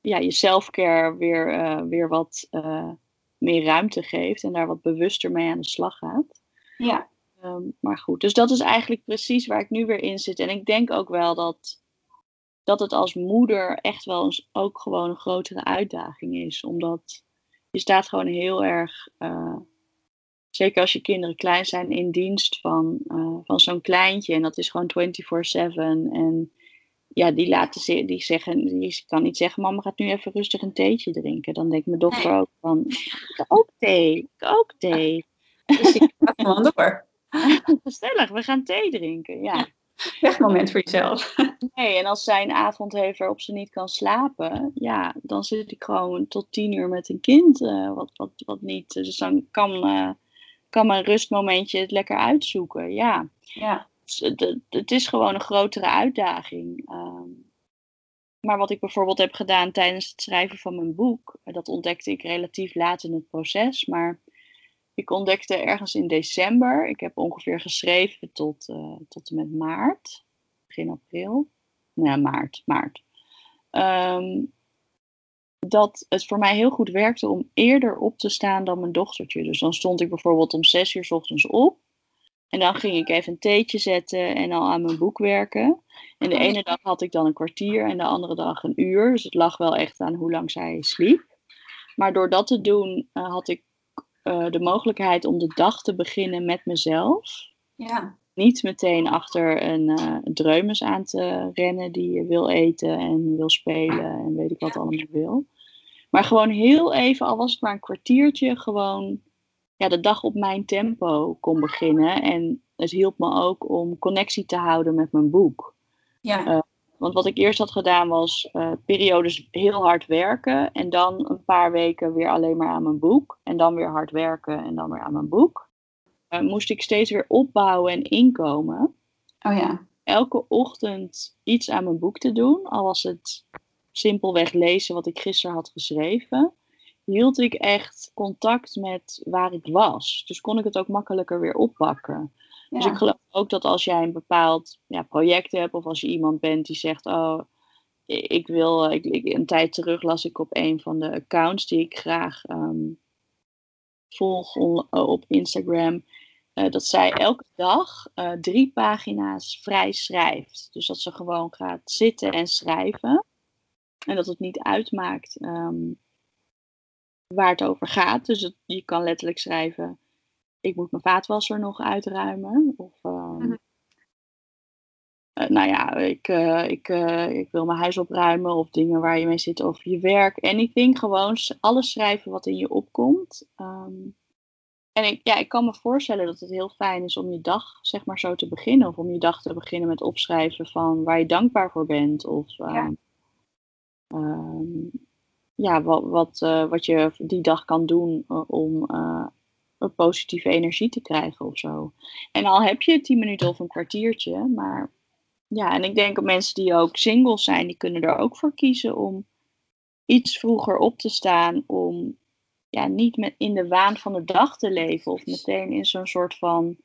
ja, je selfcare weer, eh, weer wat meer ruimte geeft en daar wat bewuster mee aan de slag gaat. ja, Ehm, maar goed, dus dat is eigenlijk precies waar ik nu weer in zit. En ik denk ook wel dat, dat het als moeder echt wel eens ook gewoon een grotere uitdaging is. Omdat je staat gewoon heel erg, eh, zeker als je kinderen klein zijn, in dienst van, eh, van zo'n kleintje. En dat is gewoon 24-7. En ja, die laten ze, die zeggen, die kan niet zeggen, mama gaat nu even rustig een theetje drinken. Dan denkt mijn dochter Nee. ook van, ik ook thee, ik ook thee. dus die gaat gewoon door. Gezellig, we gaan thee drinken. Ja. Echt moment voor jezelf. Nee, en als zij een avond heeft waarop ze niet kan slapen, ja, dan zit ik gewoon tot tien uur met een kind, eh, wat, wat, wat niet. Dus dan kan, eh, kan mijn rustmomentje het lekker uitzoeken. Ja, Ja, het, het- is gewoon een grotere uitdaging. Ehm, maar wat ik bijvoorbeeld heb gedaan tijdens het schrijven van mijn boek, eh, dat ontdekte ik relatief laat in het proces, maar ik ontdekte ergens in december, ik heb ongeveer geschreven tot, eh, tot en met maart, begin april. Ja, maart, maart. Ehm, dat het voor mij heel goed werkte om eerder op te staan dan mijn dochtertje. Dus dan stond ik bijvoorbeeld om zes uur 's ochtends op. En dan ging ik even een theetje zetten en al aan mijn boek werken. En de ene dag had ik dan een kwartier en de andere dag een uur. Dus het lag wel echt aan hoe lang zij sliep. Maar door dat te doen eh, had ik eh, de mogelijkheid om de dag te beginnen met mezelf ja, niet meteen achter een eh dreumes aan te rennen die wil eten en wil spelen en weet ik wat allemaal wil. Maar gewoon heel even, al was het maar een kwartiertje, gewoon ja, de dag op mijn tempo kon beginnen. En het hielp me ook om connectie te houden met mijn boek. ja, Want wat ik eerst had gedaan was eh, periodes heel hard werken en dan een paar weken weer alleen maar aan mijn boek. En dan weer hard werken en dan weer aan mijn boek. Eh, moest ik steeds weer opbouwen en inkomen oh ja, elke ochtend iets aan mijn boek te doen. Al was het simpelweg lezen wat ik gisteren had geschreven. Hield ik echt contact met waar ik was. Dus kon ik het ook makkelijker weer oppakken. Dus ik geloof ook dat als jij een bepaald ja, project hebt, of als je iemand bent die zegt: Oh, ik wil. Ik, ik, een tijd terug las ik op een van de accounts die ik graag ehm, volg op Instagram. Eh, dat zij elke dag uh, drie pagina's vrij schrijft. Dus dat ze gewoon gaat zitten en schrijven. En dat het niet uitmaakt ehm, waar het over gaat. Dus het, je kan letterlijk schrijven: Ik moet mijn vaatwasser nog uitruimen. Of. Uh, nou ja, ik, ik, ik wil mijn huis opruimen of dingen waar je mee zit of je werk. Anything, gewoon alles schrijven wat in je opkomt. Um, en ik, ja, ik kan me voorstellen dat het heel fijn is om je dag zeg maar zo te beginnen. Of om je dag te beginnen met opschrijven van waar je dankbaar voor bent. Of ja, ehm, ehm, ja wat, wat, uh, wat je die dag kan doen uh, om uh, een positieve energie te krijgen of zo. En al heb je tien minuten of een kwartiertje. Maar ja, en ik denk dat mensen die ook singles zijn, die kunnen er ook voor kiezen om iets vroeger op te staan. Om ja, niet met in de waan van de dag te leven of meteen in zo'n soort van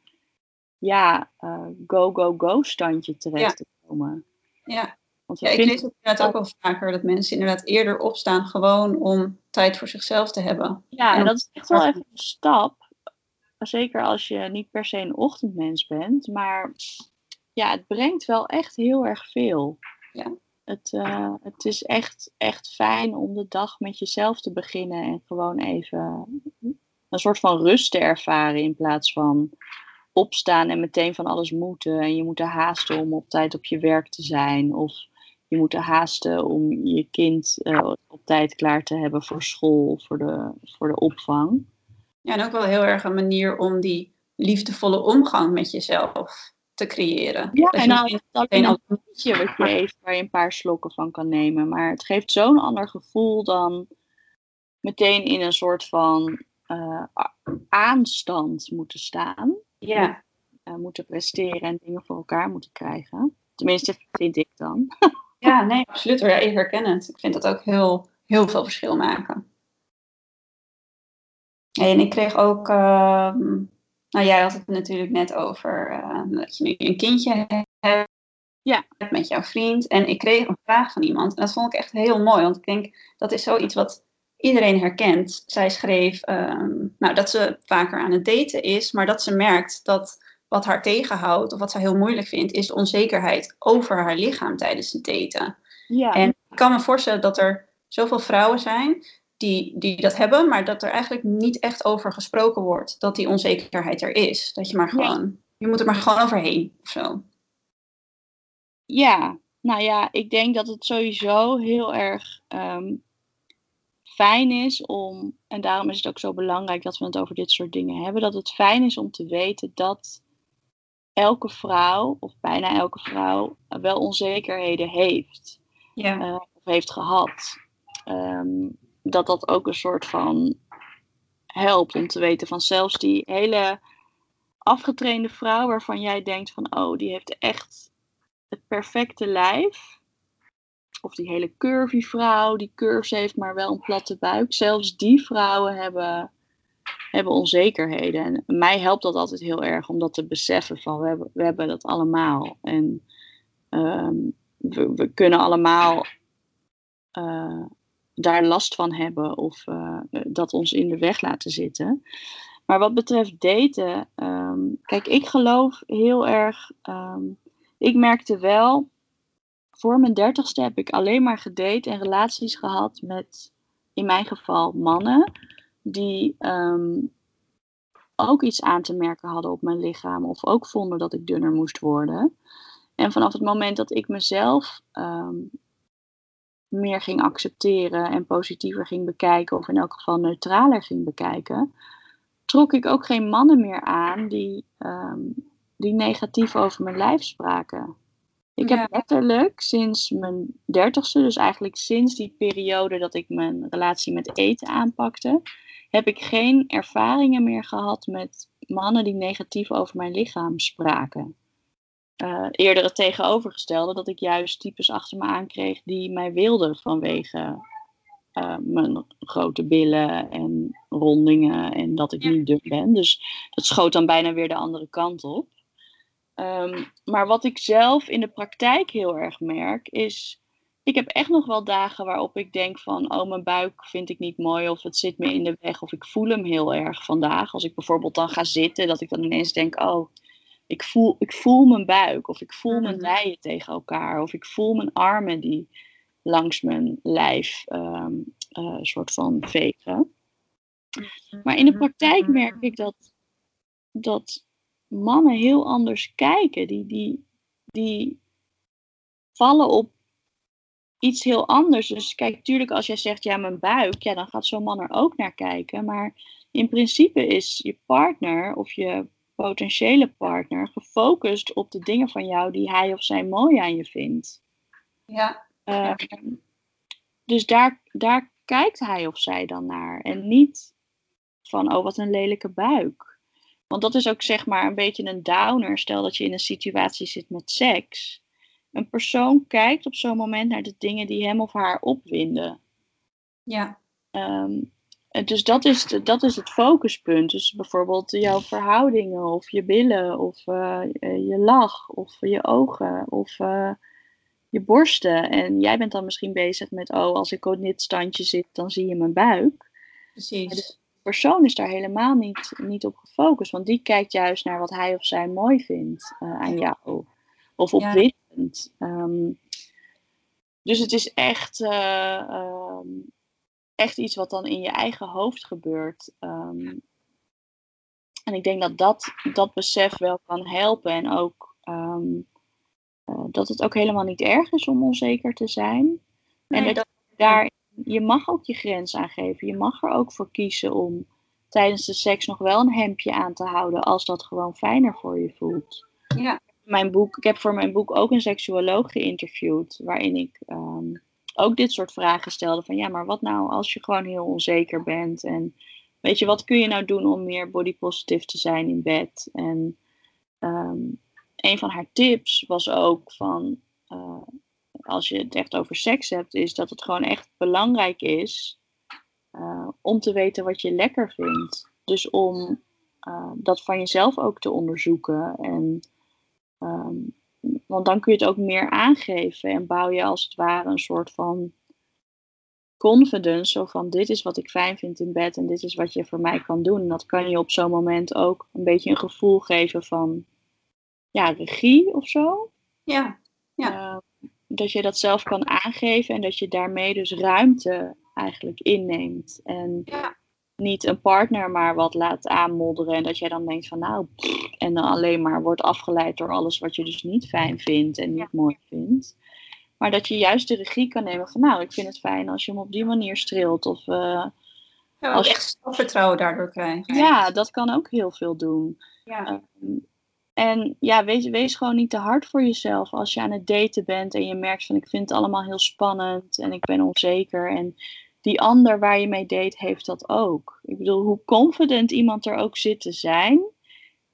ja, uh, go, go, go standje terecht te komen. Ja, Want ja ik lees het inderdaad ook wel vaker dat mensen inderdaad eerder opstaan gewoon om tijd voor zichzelf te hebben. Ja, en, dat is echt wel even een stap. Zeker als je niet per se een ochtendmens bent, maar ja, het brengt wel echt heel erg veel. Ja. Het, uh, het is echt, echt fijn om de dag met jezelf te beginnen en gewoon even een soort van rust te ervaren in plaats van opstaan en meteen van alles moeten. En je moet er haasten om op tijd op je werk te zijn. Of je moet er haasten om je kind uh, op tijd klaar te hebben voor school voor de, voor de opvang. Ja, en ook wel heel erg een manier om die liefdevolle omgang met jezelf te creëren. Ja, en dan is het alleen een beetje wat je waar je een paar slokken van kan nemen. Maar het geeft zo'n ander gevoel dan meteen in een soort van uh, aanstand moeten staan. Ja. Uh, moeten presteren en dingen voor elkaar moeten krijgen. Tenminste, vind ik dan. ja, nee, absoluut. Ja, ik herken het. Ik vind dat ook heel, heel veel verschil maken. En ik kreeg ook uh, nou, jij had het natuurlijk net over uh, dat je nu een kindje hebt ja. met jouw vriend. En ik kreeg een vraag van iemand. En dat vond ik echt heel mooi. Want ik denk, dat is zoiets wat iedereen herkent. Zij schreef um, nou, dat ze vaker aan het daten is. Maar dat ze merkt dat wat haar tegenhoudt, of wat ze heel moeilijk vindt, is de onzekerheid over haar lichaam tijdens het daten. Ja. En ik kan me voorstellen dat er zoveel vrouwen zijn die, die dat hebben, maar dat er eigenlijk niet echt over gesproken wordt dat die onzekerheid er is. Dat je maar gewoon, je moet er maar gewoon overheen of zo. Ja, nou ja, ik denk dat het sowieso heel erg um, fijn is om, en daarom is het ook zo belangrijk dat we het over dit soort dingen hebben, dat het fijn is om te weten dat elke vrouw, of bijna elke vrouw, wel onzekerheden heeft. Ja. Uh, of heeft gehad. Um, dat dat ook een soort van helpt om te weten van zelfs die hele afgetrainde vrouw waarvan jij denkt van oh, die heeft echt het perfecte lijf. Of die hele curvy vrouw die curves heeft maar wel een platte buik. Zelfs die vrouwen hebben, hebben onzekerheden. En mij helpt dat altijd heel erg om dat te beseffen van we hebben, we hebben dat allemaal. En um, we, we, kunnen allemaal uh, daar last van hebben of uh, dat ons in de weg laten zitten. Maar wat betreft daten, um, kijk, ik geloof heel erg. Um, ik merkte wel, voor mijn dertigste heb ik alleen maar gedate en relaties gehad met, in mijn geval, mannen die um, ook iets aan te merken hadden op mijn lichaam of ook vonden dat ik dunner moest worden. En vanaf het moment dat ik mezelf meer ging accepteren en positiever ging bekijken, of in elk geval neutraler ging bekijken, trok ik ook geen mannen meer aan die, um, die negatief over mijn lijf spraken. Ik heb letterlijk sinds mijn dertigste, dus eigenlijk sinds die periode dat ik mijn relatie met eten aanpakte, heb ik geen ervaringen meer gehad met mannen die negatief over mijn lichaam spraken uh, eerder het tegenovergestelde, dat ik juist types achter me aankreeg die mij wilden vanwege eh, mijn grote billen en rondingen en dat ik niet dun ben. Dus dat schoot dan bijna weer de andere kant op. Ehm, maar wat ik zelf in de praktijk heel erg merk is, ik heb echt nog wel dagen waarop ik denk van, oh mijn buik vind ik niet mooi of het zit me in de weg of ik voel hem heel erg vandaag. Als ik bijvoorbeeld dan ga zitten, dat ik dan ineens denk, oh ik voel, ik voel mijn buik of ik voel mijn Mhm. dijen tegen elkaar of ik voel mijn armen die langs mijn lijf eh, soort van vegen. Maar in de praktijk merk ik dat, dat mannen heel anders kijken. Die, die, die vallen op iets heel anders. Dus kijk, tuurlijk als jij zegt, ja, mijn buik, ja, dan gaat zo'n man er ook naar kijken. Maar in principe is je partner of je potentiële partner gefocust op de dingen van jou die hij of zij mooi aan je vindt. Ja, Uh, dus daar, daar kijkt hij of zij dan naar. En niet van, oh, wat een lelijke buik. Want dat is ook zeg maar een beetje een downer. Stel dat je in een situatie zit met seks. Een persoon kijkt op zo'n moment naar de dingen die hem of haar opwinden. ja, Um, dus dat is, de, dat is het focuspunt. Dus bijvoorbeeld jouw verhoudingen, of je billen, of uh, je lach, of je ogen, of uh, je borsten. En jij bent dan misschien bezig met, oh, als ik op dit standje zit, dan zie je mijn buik. precies. Maar de persoon is daar helemaal niet, niet op gefocust, want die kijkt juist naar wat hij of zij mooi vindt uh, aan jou. Of opwindend. Ja. Um, dus het is echt, um, echt iets wat dan in je eigen hoofd gebeurt. Um, en ik denk dat, dat dat besef wel kan helpen en ook uh, dat het ook helemaal niet erg is om onzeker te zijn. Nee, en dat, dat- daar, je mag ook je grens aangeven. Je mag er ook voor kiezen om tijdens de seks nog wel een hemdje aan te houden als dat gewoon fijner voor je voelt. Ja, Mijn boek, ik heb voor mijn boek ook een seksuoloog geïnterviewd, waarin ik ehm, ook dit soort vragen stelde. Van ja, maar wat nou als je gewoon heel onzeker bent? En weet je, wat kun je nou doen om meer body positive te zijn in bed? En ehm, een van haar tips was ook van, eh, als je het echt over seks hebt, is dat het gewoon echt belangrijk is eh, om te weten wat je lekker vindt. Dus om eh, dat van jezelf ook te onderzoeken. En, ehm, want dan kun je het ook meer aangeven en bouw je als het ware een soort van confidence. Zo van dit is wat ik fijn vind in bed en dit is wat je voor mij kan doen. En dat kan je op zo'n moment ook een beetje een gevoel geven van ja, regie of zo. ja, Ja. Uh, dat je dat zelf kan aangeven en dat je daarmee dus ruimte eigenlijk inneemt. En ja, niet een partner maar wat laat aanmodderen. En dat jij dan denkt van nou, pff, en dan alleen maar wordt afgeleid door alles wat je dus niet fijn vindt en niet Ja. mooi vindt. Maar dat je juist de regie kan nemen van nou, ik vind het fijn als je hem op die manier streelt. Of uh, Ja, Als- echt zelfvertrouwen daardoor krijgen. ja, dat kan ook heel veel doen. ja, Um, en ja, wees, wees gewoon niet te hard voor jezelf als je aan het daten bent en je merkt van ik vind het allemaal heel spannend en ik ben onzeker. En die ander waar je mee date heeft dat ook. Ik bedoel, hoe confident iemand er ook zit te zijn.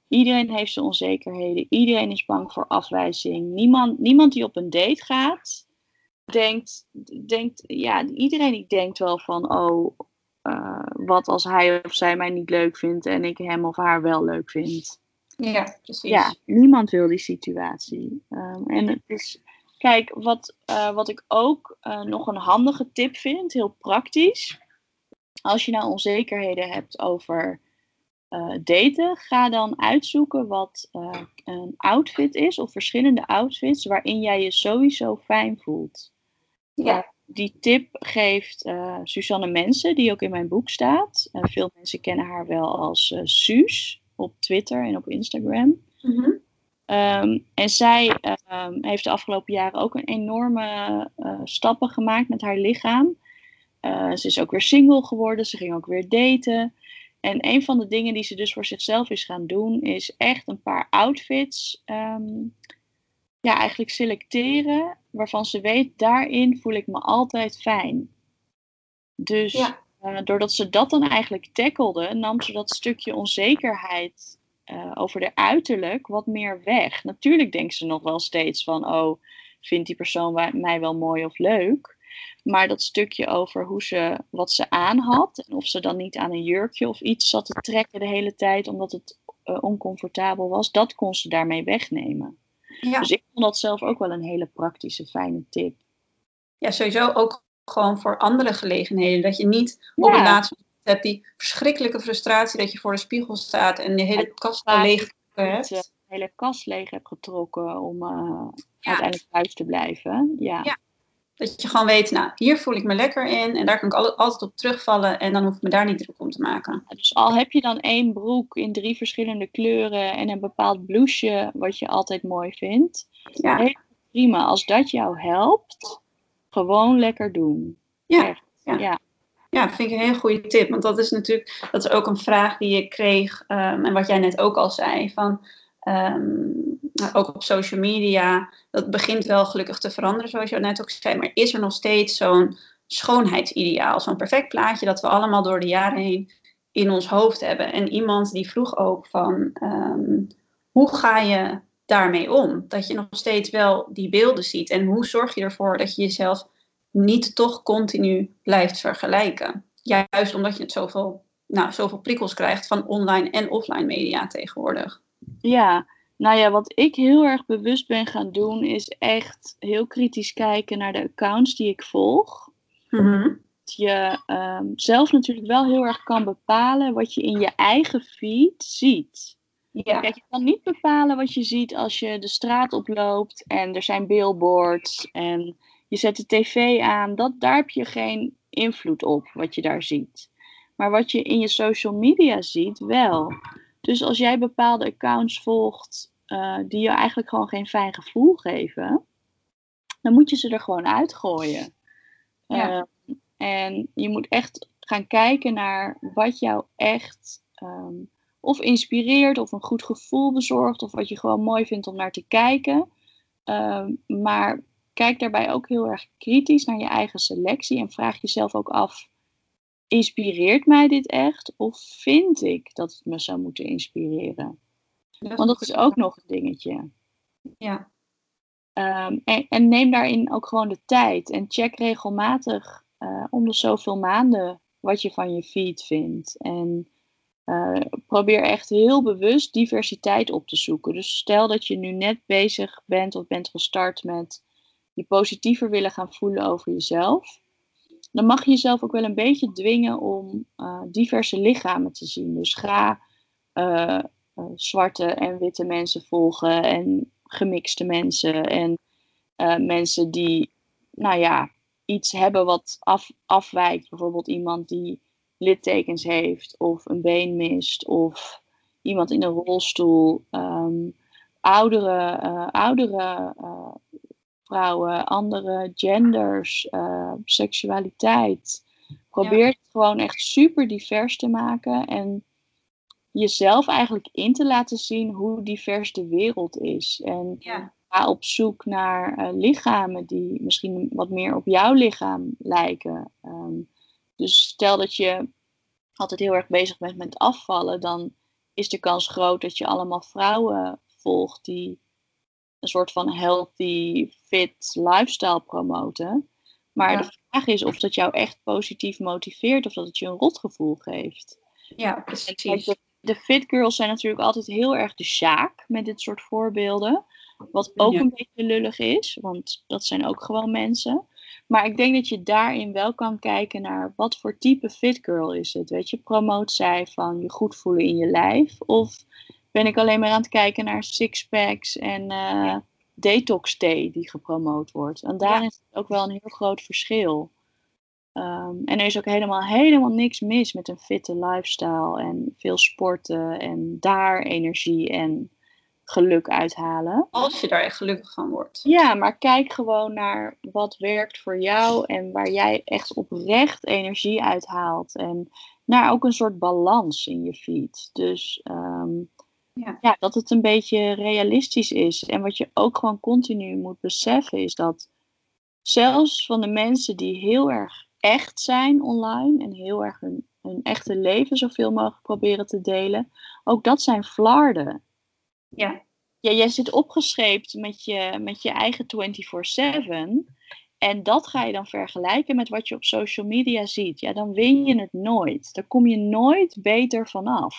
Iedereen heeft zijn onzekerheden. Iedereen is bang voor afwijzing. Niemand, niemand die op een date gaat, denkt, denkt ja, iedereen die denkt wel van, oh, uh, wat als hij of zij mij niet leuk vindt en ik hem of haar wel leuk vind. ja, precies. Ja, niemand wil die situatie. Um, en het is, kijk, wat, uh, wat ik ook uh, nog een handige tip vind, heel praktisch. Als je nou onzekerheden hebt over uh, daten, ga dan uitzoeken wat een outfit is of verschillende outfits waarin jij je sowieso fijn voelt. Ja. die tip geeft Suzanne Mensen, die ook in mijn boek staat. veel mensen kennen haar wel als Suus op Twitter en op Instagram. Mm -hmm. Um, en zij um, heeft de afgelopen jaren ook een enorme uh, stappen gemaakt met haar lichaam. Uh, ze is ook weer single geworden, ze ging ook weer daten. En een van de dingen die ze dus voor zichzelf is gaan doen, is echt een paar outfits um, ja, eigenlijk selecteren. Waarvan ze weet, daarin voel ik me altijd fijn. Dus ja. Uh, doordat ze dat dan eigenlijk tackelde, nam ze dat stukje onzekerheid uh, over de uiterlijk wat meer weg. Natuurlijk denkt ze nog wel steeds van, oh, vindt die persoon mij wel mooi of leuk? Maar dat stukje over hoe ze, wat ze aan had. En of ze dan niet aan een jurkje of iets zat te trekken de hele tijd omdat het uh, oncomfortabel was. Dat kon ze daarmee wegnemen. Ja. Dus ik vond dat zelf ook wel een hele praktische, fijne tip. Ja, sowieso ook gewoon voor andere gelegenheden. Dat je niet op een laatste hebt die verschrikkelijke frustratie dat je voor de spiegel staat en de hele kast leeg hebt. De hele kast leeg hebt getrokken om uh, uiteindelijk thuis te blijven. Ja. ja. Dat je gewoon weet, nou, hier voel ik me lekker in en daar kan ik altijd op terugvallen en dan hoef ik me daar niet druk om te maken. Dus al heb je dan één broek in drie verschillende kleuren en een bepaald blouseje wat je altijd mooi vindt. Ja. Prima, als dat jou helpt, gewoon lekker doen. Ja. ja. ja. Ja, dat vind ik een hele goede tip. Want dat is natuurlijk dat is ook een vraag die ik kreeg. Um, en wat jij net ook al zei. Van, um, ook op social media. Dat begint wel gelukkig te veranderen, zoals je net ook zei. Maar is er nog steeds zo'n schoonheidsideaal? Zo'n perfect plaatje dat we allemaal door de jaren heen in ons hoofd hebben. En iemand die vroeg ook van. Um, hoe ga je daarmee om? Dat je nog steeds wel die beelden ziet. En hoe zorg je ervoor dat je jezelf niet toch continu blijft vergelijken. Juist omdat je het zoveel, nou, zoveel prikkels krijgt van online en offline media tegenwoordig. Ja, nou ja, wat ik heel erg bewust ben gaan doen, is echt heel kritisch kijken naar de accounts die ik volg. Mm Dat je ehm, zelf natuurlijk wel heel erg kan bepalen wat je in je eigen feed ziet. Ja. Kijk, je kan niet bepalen wat je ziet als je de straat oploopt en er zijn billboards en je zet de tv aan, dat, daar heb je geen invloed op wat je daar ziet. Maar wat je in je social media ziet, wel. Dus als jij bepaalde accounts volgt uh, die je eigenlijk gewoon geen fijn gevoel geven, dan moet je ze er gewoon uitgooien. Ja. Uh, en je moet echt gaan kijken naar wat jou echt um, of inspireert, of een goed gevoel bezorgt, of wat je gewoon mooi vindt om naar te kijken. Um, maar kijk daarbij ook heel erg kritisch naar je eigen selectie en vraag jezelf ook af: inspireert mij dit echt? Of vind ik dat het me zou moeten inspireren? Want dat is ook nog een dingetje. Ja. Um, en, en, neem daarin ook gewoon de tijd en check regelmatig uh, om de zoveel maanden wat je van je feed vindt. En uh, probeer echt heel bewust diversiteit op te zoeken. Dus stel dat je nu net bezig bent of bent gestart met je positiever willen gaan voelen over jezelf, dan mag je jezelf ook wel een beetje dwingen om uh, diverse lichamen te zien. Dus ga uh, uh, zwarte en witte mensen volgen en gemixte mensen en mensen die, nou ja, iets hebben wat af, afwijkt. Bijvoorbeeld iemand die littekens heeft of een been mist of iemand in een rolstoel. Um, oudere, oudere vrouwen, andere genders, uh, seksualiteit. Probeer het gewoon echt super divers te maken en jezelf eigenlijk in te laten zien hoe divers de wereld is. En ga op zoek naar uh, lichamen die misschien wat meer op jouw lichaam lijken. Um, dus stel dat je altijd heel erg bezig bent met afvallen, dan is de kans groot dat je allemaal vrouwen volgt die een soort van healthy, fit lifestyle promoten. Maar de vraag is of dat jou echt positief motiveert of dat het je een rotgevoel geeft. Ja, precies. De, de, fit girls zijn natuurlijk altijd heel erg de sjaak met dit soort voorbeelden. Wat ook een beetje lullig is, want dat zijn ook gewoon mensen. Maar ik denk dat je daarin wel kan kijken naar wat voor type fit girl is het. Weet je, promoot zij van je goed voelen in je lijf? Of ben ik alleen maar aan het kijken naar sixpacks en uh, detox thee die gepromoot wordt. En daarin is ook wel een heel groot verschil. Um, en er is ook helemaal, helemaal niks mis met een fitte lifestyle en veel sporten en daar energie en geluk uithalen. Als je daar echt gelukkig van wordt. Ja, maar kijk gewoon naar wat werkt voor jou en waar jij echt oprecht energie uithaalt. En naar ook een soort balans in je feed. Dus um, ja. ja, dat het een beetje realistisch is. En wat je ook gewoon continu moet beseffen is dat zelfs van de mensen die heel erg echt zijn online en heel erg hun, hun echte leven zoveel mogelijk proberen te delen, ook dat zijn flarden. Ja. Ja, jij zit opgescheept met je, met je eigen 24-7. en dat ga je dan vergelijken met wat je op social media ziet. Ja, dan win je het nooit. Daar kom je nooit beter vanaf.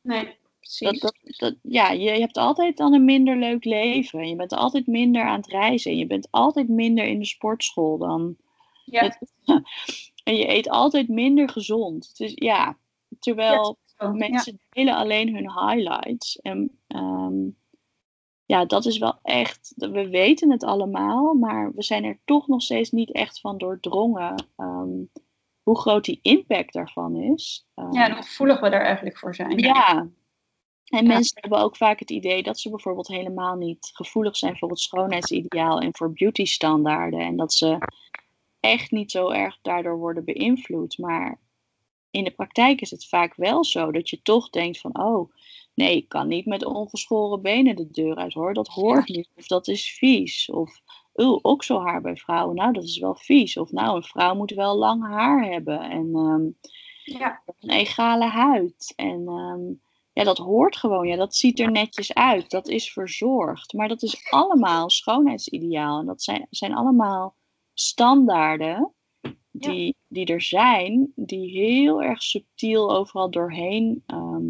Nee, precies. Dat, dat, dat, ja, je hebt altijd dan een minder leuk leven. Je bent altijd minder aan het reizen. Je bent altijd minder in de sportschool dan. Ja. Het- en je eet altijd minder gezond. Dus ja, terwijl ja. mensen delen alleen hun highlights. En ehm, ja, dat is wel echt. We weten het allemaal, maar we zijn er toch nog steeds niet echt van doordrongen. ehm, hoe groot die impact daarvan is. Ehm, Ja, en hoe gevoelig we daar eigenlijk voor zijn. ja. En Ja. mensen hebben ook vaak het idee dat ze bijvoorbeeld helemaal niet gevoelig zijn voor het schoonheidsideaal en voor beautystandaarden. En dat ze echt niet zo erg daardoor worden beïnvloed. Maar in de praktijk is het vaak wel zo dat je toch denkt van, oh, nee, ik kan niet met ongeschoren benen de deur uit hoor. Dat hoort niet. Of dat is vies. Of, oeh, okselhaar bij vrouwen. Nou, dat is wel vies. Of nou, een vrouw moet wel lang haar hebben. En ehm, Ja. een egale huid. En ehm, ja, dat hoort gewoon. Ja, dat ziet er netjes uit. Dat is verzorgd. Maar dat is allemaal schoonheidsideaal. En dat zijn, zijn allemaal standaarden die, die er zijn, die heel erg subtiel overal doorheen ehm,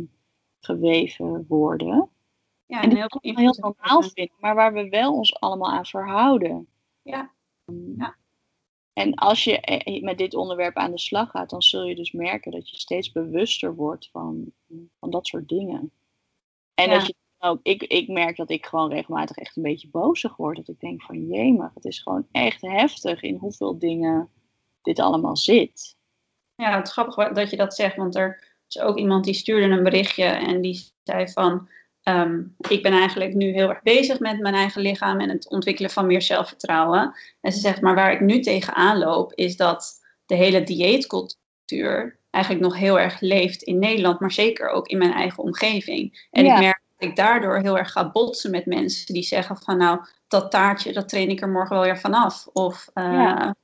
geweven worden. Ja, En die heel we heel invloed normaal vinden, maar waar we wel ons allemaal aan verhouden. Ja. Ja. En als je eh, met dit onderwerp aan de slag gaat, dan zul je dus merken dat je steeds bewuster wordt van, van dat soort dingen. En Ja. dat je ook, ik, ik merk dat ik gewoon regelmatig echt een beetje bozig word. Dat ik denk van jemig, het is gewoon echt heftig in hoeveel dingen dit allemaal zit. Ja, het is grappig dat je dat zegt, want er is ook iemand die stuurde een berichtje en die zei van, ehm, ik ben eigenlijk nu heel erg bezig met mijn eigen lichaam en het ontwikkelen van meer zelfvertrouwen. En ze zegt, maar waar ik nu tegenaan loop, is dat de hele dieetcultuur eigenlijk nog heel erg leeft in Nederland, maar zeker ook in mijn eigen omgeving. En Ja. ik merk dat ik daardoor heel erg ga botsen met mensen die zeggen van, nou, dat taartje, dat train ik er morgen wel weer vanaf. Of Ja.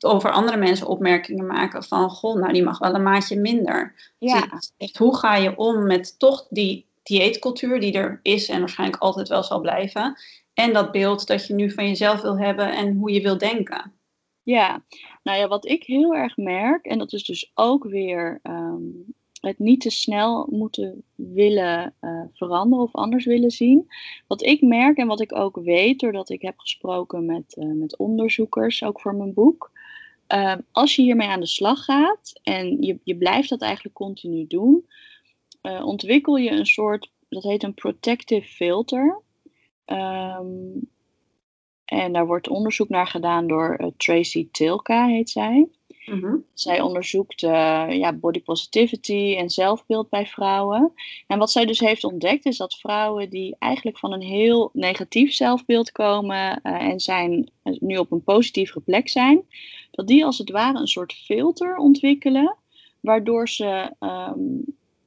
over andere mensen opmerkingen maken van, goh, nou die mag wel een maatje minder. Ja, Dus hoe ga je om met toch die dieetcultuur die er is en waarschijnlijk altijd wel zal blijven. En dat beeld dat je nu van jezelf wil hebben en hoe je wil denken. Ja, nou ja, wat ik heel erg merk, en dat is dus ook weer ehm, het niet te snel moeten willen eh, veranderen of anders willen zien. Wat ik merk en wat ik ook weet, doordat ik heb gesproken met, eh, met onderzoekers, ook voor mijn boek. ehm, als je hiermee aan de slag gaat en je, je blijft dat eigenlijk continu doen, eh, ontwikkel je een soort, dat heet een protective filter. Ehm, en daar wordt onderzoek naar gedaan door eh, Tracy Tilka, heet zij. Zij onderzoekt eh, ja, body positivity en zelfbeeld bij vrouwen. En wat zij dus heeft ontdekt is dat vrouwen die eigenlijk van een heel negatief zelfbeeld komen en zijn, nu op een positievere plek zijn, dat die als het ware een soort filter ontwikkelen, waardoor ze ehm,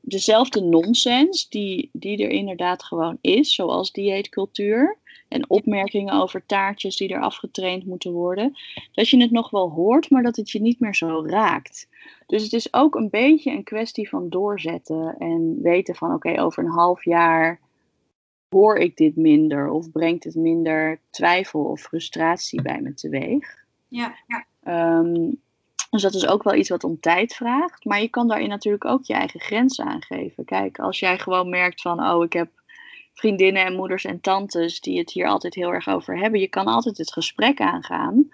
dezelfde nonsens, die, die er inderdaad gewoon is, zoals dieetcultuur en opmerkingen over taartjes die er afgetraind moeten worden, dat je het nog wel hoort, maar dat het je niet meer zo raakt. Dus het is ook een beetje een kwestie van doorzetten en weten van oké, over een half jaar hoor ik dit minder of brengt het minder twijfel of frustratie bij me teweeg. Ja, ja. Ehm, dus dat is ook wel iets wat om tijd vraagt. Maar je kan daarin natuurlijk ook je eigen grenzen aangeven. Kijk, als jij gewoon merkt van, oh, ik heb vriendinnen en moeders en tantes die het hier altijd heel erg over hebben. Je kan altijd het gesprek aangaan.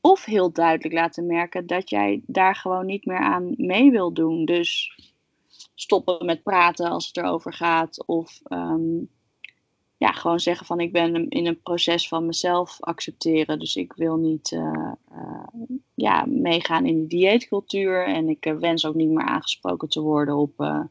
Of heel duidelijk laten merken dat jij daar gewoon niet meer aan mee wil doen. Dus stoppen met praten als het erover gaat. Of ehm, ja, gewoon zeggen van ik ben in een proces van mezelf accepteren. Dus ik wil niet eh, uh, ja, meegaan in de dieetcultuur. En ik uh, wens ook niet meer aangesproken te worden op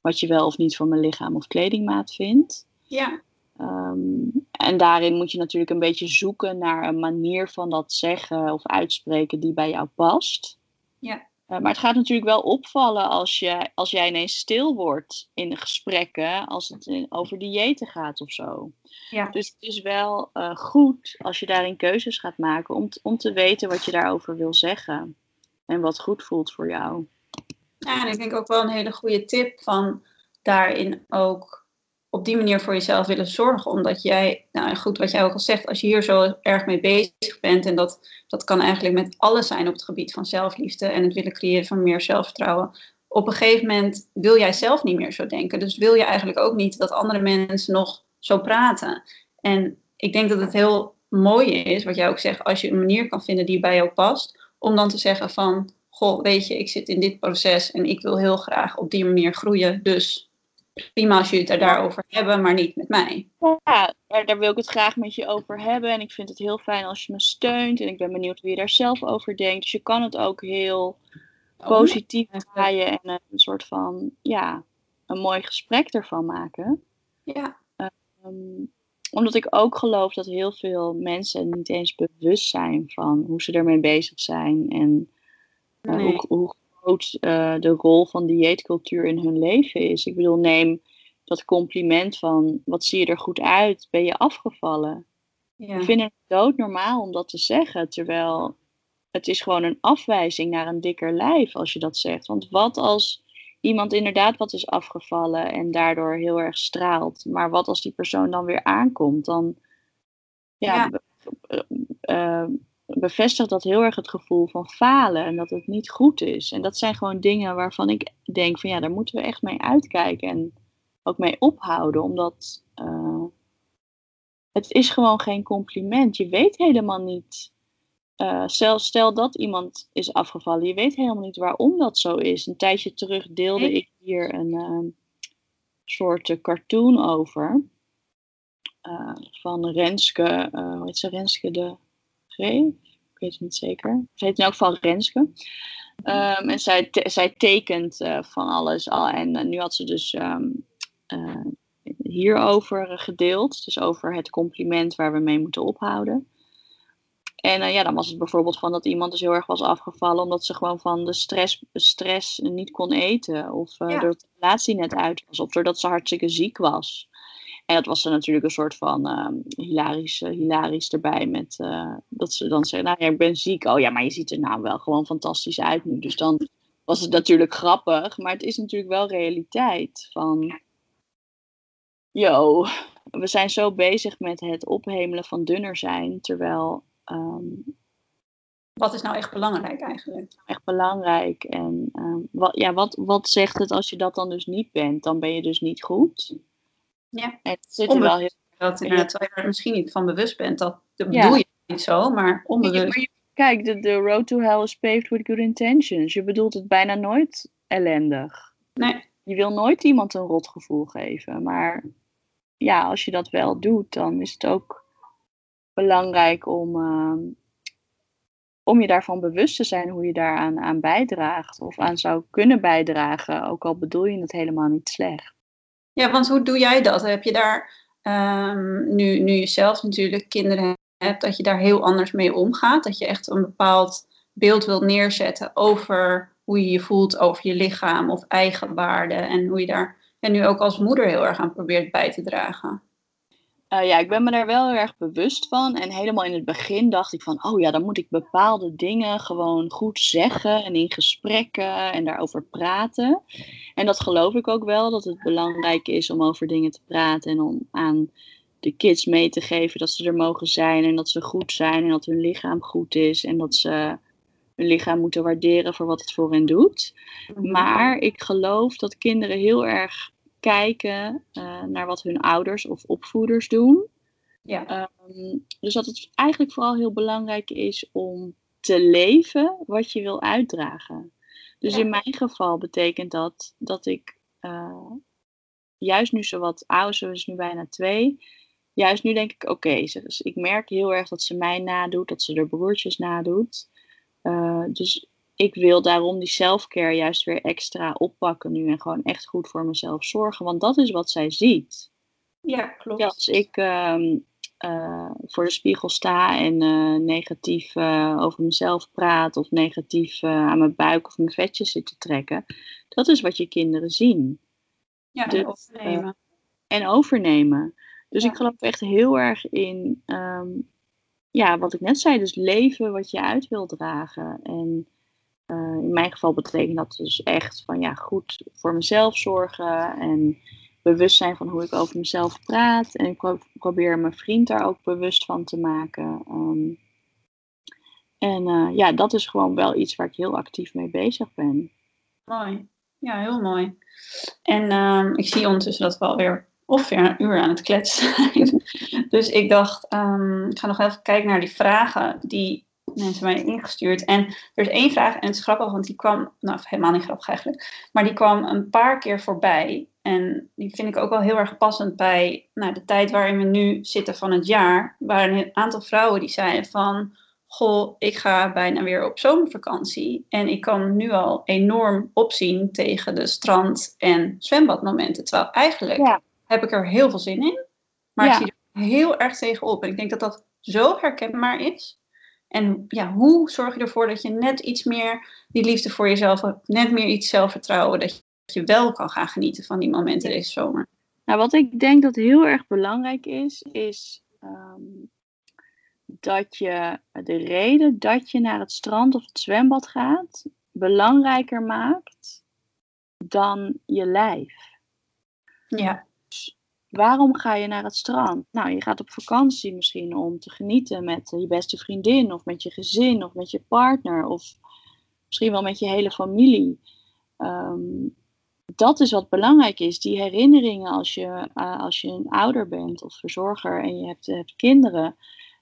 wat je wel of niet van mijn lichaam of kledingmaat vindt. Ja. Um, en daarin moet je natuurlijk een beetje zoeken naar een manier van dat zeggen of uitspreken die bij jou past. Ja. Uh, maar het gaat natuurlijk wel opvallen als, je, als jij ineens stil wordt in de gesprekken, als het in, over diëten gaat of zo. Ja. Dus het is wel uh, goed als je daarin keuzes gaat maken om, om te weten wat je daarover wil zeggen en wat goed voelt voor jou. Ja, en ik denk ook wel een hele goede tip van daarin ook op die manier voor jezelf willen zorgen. Omdat jij, nou goed, wat jij ook al zegt, als je hier zo erg mee bezig bent, en dat, dat kan eigenlijk met alles zijn op het gebied van zelfliefde en het willen creëren van meer zelfvertrouwen. Op een gegeven moment wil jij zelf niet meer zo denken. Dus wil je eigenlijk ook niet dat andere mensen nog zo praten. En ik denk dat het heel mooi is, wat jij ook zegt, als je een manier kan vinden die bij jou past, om dan te zeggen van, goh, weet je, ik zit in dit proces en ik wil heel graag op die manier groeien. Dus prima als jullie het er daarover hebben, maar niet met mij. Ja, daar wil ik het graag met je over hebben. En ik vind het heel fijn als je me steunt. En ik ben benieuwd hoe je daar zelf over denkt. Dus je kan het ook heel oh, positief draaien en een soort van, ja, een mooi gesprek ervan maken. Ja. Um, omdat ik ook geloof dat heel veel mensen niet eens bewust zijn van hoe ze ermee bezig zijn. En uh, hoe, hoe, groot uh, de rol van dieetcultuur in hun leven is. Ik bedoel, neem dat compliment van wat zie je er goed uit, ben je afgevallen. Ja. Ik vind het doodnormaal om dat te zeggen, terwijl het is gewoon een afwijzing naar een dikker lijf als je dat zegt. Want wat als iemand inderdaad wat is afgevallen en daardoor heel erg straalt. Maar wat als die persoon dan weer aankomt? Dan ja, uh, bevestigt dat heel erg het gevoel van falen en dat het niet goed is. En dat zijn gewoon dingen waarvan ik denk van ja, daar moeten we echt mee uitkijken en ook mee ophouden. Omdat uh, het is gewoon geen compliment. Je weet helemaal niet uh, stel, stel, dat iemand is afgevallen, je weet helemaal niet waarom dat zo is. Een tijdje terug deelde ik hier een uh, soort uh, cartoon over. Eh, van Renske, hoe heet ze? Renske de Greef? Ik weet het niet zeker. Ze heet in elk geval Renske. Um, en zij, te zij tekent van alles al. En nu had ze dus um, hierover gedeeld. Dus over het compliment waar we mee moeten ophouden. En ja, dan was het bijvoorbeeld van dat iemand dus heel erg was afgevallen omdat ze gewoon van de stress, stress niet kon eten. Of uh, doordat de relatie net uit was. Of doordat ze hartstikke ziek was. En dat was er natuurlijk een soort van uh, hilarisch, hilarisch erbij. Met, dat ze dan zeggen, nou ja, ik ben ziek. Oh ja, maar je ziet er nou wel gewoon fantastisch uit nu. Dus dan was het natuurlijk grappig. Maar het is natuurlijk wel realiteit. Van, yo, we zijn zo bezig met het ophemelen van dunner zijn. Terwijl Um, wat is nou echt belangrijk eigenlijk? Echt belangrijk. En um, wat, ja, wat, wat zegt het als je dat dan dus niet bent? Dan ben je dus niet goed. Ja, het zit er wel heel dat inderdaad, terwijl je er misschien niet van bewust bent, dat, dat bedoel je niet zo, maar onbewust. maar kijk, de, de road to hell is paved with good intentions. Je bedoelt het bijna nooit ellendig. Nee. Je wil nooit iemand een rotgevoel geven, maar ja, als je dat wel doet, dan is het ook belangrijk om, uh, om je daarvan bewust te zijn hoe je daaraan aan bijdraagt of aan zou kunnen bijdragen, ook al bedoel je het helemaal niet slecht. Ja, want hoe doe jij dat? Heb je daar um, nu, nu je zelf natuurlijk kinderen hebt, dat je daar heel anders mee omgaat? Dat je echt een bepaald beeld wilt neerzetten over hoe je je voelt over je lichaam of eigenwaarde en hoe je daar en nu ook als moeder heel erg aan probeert bij te dragen? Uh, ja, ik ben me daar wel heel erg bewust van. En helemaal in het begin dacht ik van, oh ja, dan moet ik bepaalde dingen gewoon goed zeggen en in gesprekken en daarover praten. En dat geloof ik ook wel, dat het belangrijk is om over dingen te praten en om aan de kids mee te geven dat ze er mogen zijn en dat ze goed zijn en dat hun lichaam goed is en dat ze hun lichaam moeten waarderen voor wat het voor hen doet. Mhm. Maar ik geloof dat kinderen heel erg kijken uh, naar wat hun ouders of opvoeders doen. Ja. Um, dus dat het eigenlijk vooral heel belangrijk is om te leven wat je wil uitdragen. Dus in mijn geval betekent dat dat ik uh, juist nu zo wat ouder, ze is nu bijna twee. Juist nu denk ik, oké, okay, dus ik merk heel erg dat ze mij nadoet, dat ze er broertjes nadoet. Uh, dus ik wil daarom die selfcare juist weer extra oppakken nu en gewoon echt goed voor mezelf zorgen, want dat is wat zij ziet. Ja, klopt. als ik uh, uh, voor de spiegel sta en uh, negatief uh, over mezelf praat of negatief aan mijn buik of mijn vetjes zit te trekken, dat is wat je kinderen zien. Ja, dus, en overnemen. en overnemen. Dus ja. ik geloof echt heel erg in, um, ja, wat ik net zei, dus leven wat je uit wil dragen. En uh, in mijn geval betekent dat dus echt van ja, goed voor mezelf zorgen en bewust zijn van hoe ik over mezelf praat. En ik probeer mijn vriend daar ook bewust van te maken. Ehm, en eh, ja, dat is gewoon wel iets waar ik heel actief mee bezig ben. Mooi. Ja, heel mooi. En ehm, ik zie ondertussen dat we alweer ongeveer een uur aan het kletsen zijn. dus ik dacht, um, ik ga nog even kijken naar die vragen die mensen mij ingestuurd. En er is één vraag, en het is grappig, want die kwam, nou helemaal niet grappig eigenlijk, maar die kwam een paar keer voorbij. En die vind ik ook wel heel erg passend bij nou, de tijd waarin we nu zitten van het jaar. Waar een aantal vrouwen die zeiden van, goh, ik ga bijna weer op zomervakantie. En ik kan nu al enorm opzien tegen de strand- en zwembadmomenten. Terwijl eigenlijk heb ik er heel veel zin in. Maar ik zie er heel erg tegen op. En ik denk dat dat zo herkenbaar is. En ja, hoe zorg je ervoor dat je net iets meer die liefde voor jezelf hebt, net meer iets zelfvertrouwen, dat je wel kan gaan genieten van die momenten deze zomer? Nou, wat ik denk dat heel erg belangrijk is, is ehm, dat je de reden dat je naar het strand of het zwembad gaat belangrijker maakt dan je lijf. Ja. Waarom ga je naar het strand? Nou, je gaat op vakantie misschien om te genieten met je beste vriendin of met je gezin of met je partner of misschien wel met je hele familie. Ehm, dat is wat belangrijk is. Die herinneringen als je, uh, als je een ouder bent of verzorger en je hebt, hebt kinderen.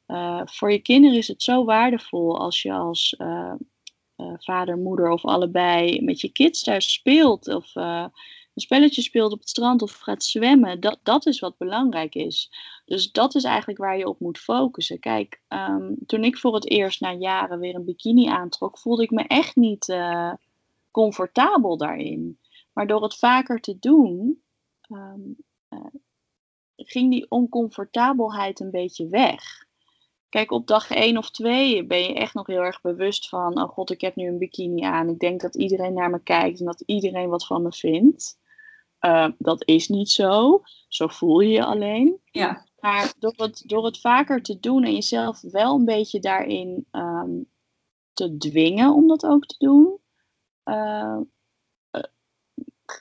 Uh, voor je kinderen is het zo waardevol als je als vader, moeder of allebei met je kids daar speelt. Of een spelletje speelt op het strand of gaat zwemmen, dat, dat is wat belangrijk is. Dus dat is eigenlijk waar je op moet focussen. Kijk, um, toen ik voor het eerst na jaren weer een bikini aantrok, voelde ik me echt niet uh, comfortabel daarin. Maar door het vaker te doen, um, uh, ging die oncomfortabelheid een beetje weg. Kijk, op dag 1 of 2 ben je echt nog heel erg bewust van: oh god, ik heb nu een bikini aan. Ik denk dat iedereen naar me kijkt en dat iedereen wat van me vindt. Uh, dat is niet zo. Zo voel je je alleen. Ja. Maar door het, door het vaker te doen en jezelf wel een beetje daarin um, te dwingen om dat ook te doen, uh, uh,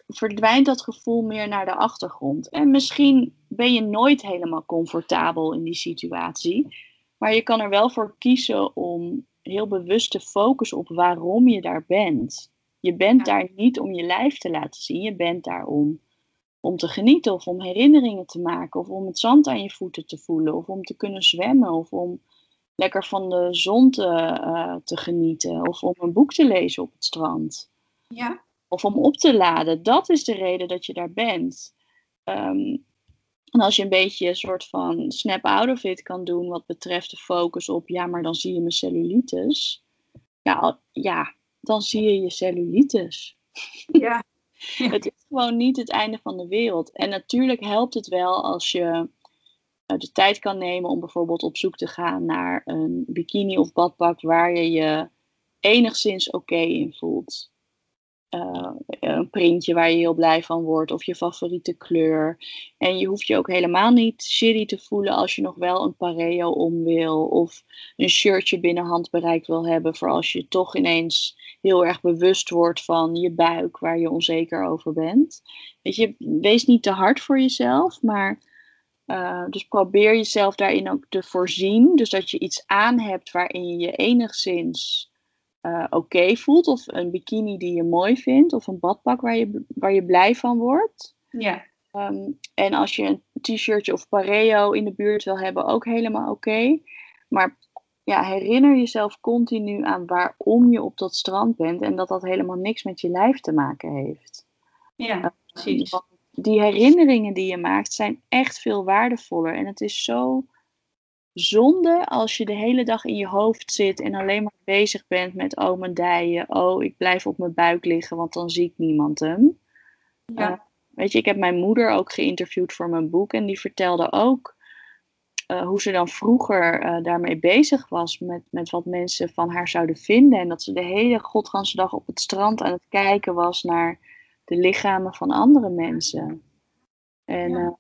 verdwijnt dat gevoel meer naar de achtergrond. En misschien ben je nooit helemaal comfortabel in die situatie, maar je kan er wel voor kiezen om heel bewust te focussen op waarom je daar bent. Je bent daar niet om je lijf te laten zien. Je bent daar om, om te genieten of om herinneringen te maken. Of om het zand aan je voeten te voelen. Of om te kunnen zwemmen. Of om lekker van de zon te, uh, te genieten. Of om een boek te lezen op het strand. Ja. Of om op te laden. Dat is de reden dat je daar bent. Um, en als je een beetje een soort van snap out of it kan doen wat betreft de focus op, ja, maar dan zie je mijn cellulitis. Ja, ja dan zie je je cellulitis. Ja. ja. het is gewoon niet het einde van de wereld. En natuurlijk helpt het wel als je de tijd kan nemen om bijvoorbeeld op zoek te gaan naar een bikini of badpak waar je je enigszins oké okay in voelt. Uh, een printje waar je heel blij van wordt of je favoriete kleur. En je hoeft je ook helemaal niet shitty te voelen als je nog wel een pareo om wil of een shirtje binnen handbereik wil hebben voor als je toch ineens heel erg bewust wordt van je buik waar je onzeker over bent. Weet je, wees niet te hard voor jezelf, maar uh, dus probeer jezelf daarin ook te voorzien. Dus dat je iets aan hebt waarin je je enigszins uh, oké okay voelt. Of een bikini die je mooi vindt. Of een badpak waar je, waar je blij van wordt. Ja. Um, en als je een t-shirtje of pareo in de buurt wil hebben, ook helemaal oké. Okay. Maar ja, herinner jezelf continu aan waarom je op dat strand bent. En dat dat helemaal niks met je lijf te maken heeft. Ja, precies. Uh, die herinneringen die je maakt zijn echt veel waardevoller. En het is zo zonde als je de hele dag in je hoofd zit en alleen maar bezig bent met oh mijn dijen, oh ik blijf op mijn buik liggen, want dan zie ik niemand hem. Ja. Uh, weet je, ik heb mijn moeder ook geïnterviewd voor mijn boek en die vertelde ook uh, hoe ze dan vroeger uh, daarmee bezig was met, met wat mensen van haar zouden vinden en dat ze de hele godganse dag op het strand aan het kijken was naar de lichamen van andere mensen. En ja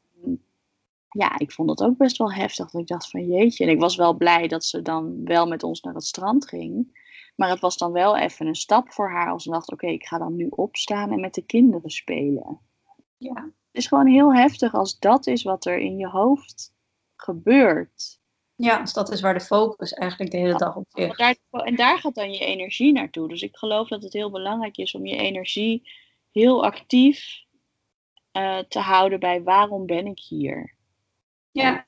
ja, ik vond dat ook best wel heftig. Dat ik dacht van jeetje. En ik was wel blij dat ze dan wel met ons naar het strand ging. Maar het was dan wel even een stap voor haar. Als ze dacht, oké, okay, ik ga dan nu opstaan en met de kinderen spelen. Ja, is gewoon heel heftig als dat is wat er in je hoofd gebeurt. Ja, dus dat is waar de focus eigenlijk de hele dag op En daar, en daar gaat dan je energie naartoe. Dus ik geloof dat het heel belangrijk is om je energie heel actief eh, te houden bij waarom ben ik hier? Ja,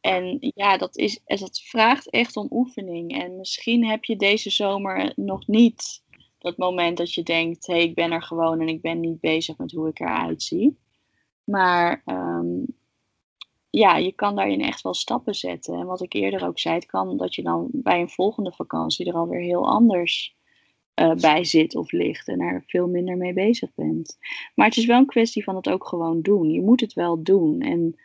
En ja, dat, is, dat vraagt echt om oefening. En misschien heb je deze zomer nog niet dat moment dat je denkt: hé, hey, ik ben er gewoon en ik ben niet bezig met hoe ik eruit zie. Maar ehm, ja, je kan daarin echt wel stappen zetten. En wat ik eerder ook zei, het kan dat je dan bij een volgende vakantie er alweer heel anders eh, bij zit of ligt en er veel minder mee bezig bent. Maar het is wel een kwestie van het ook gewoon doen. Je moet het wel doen. En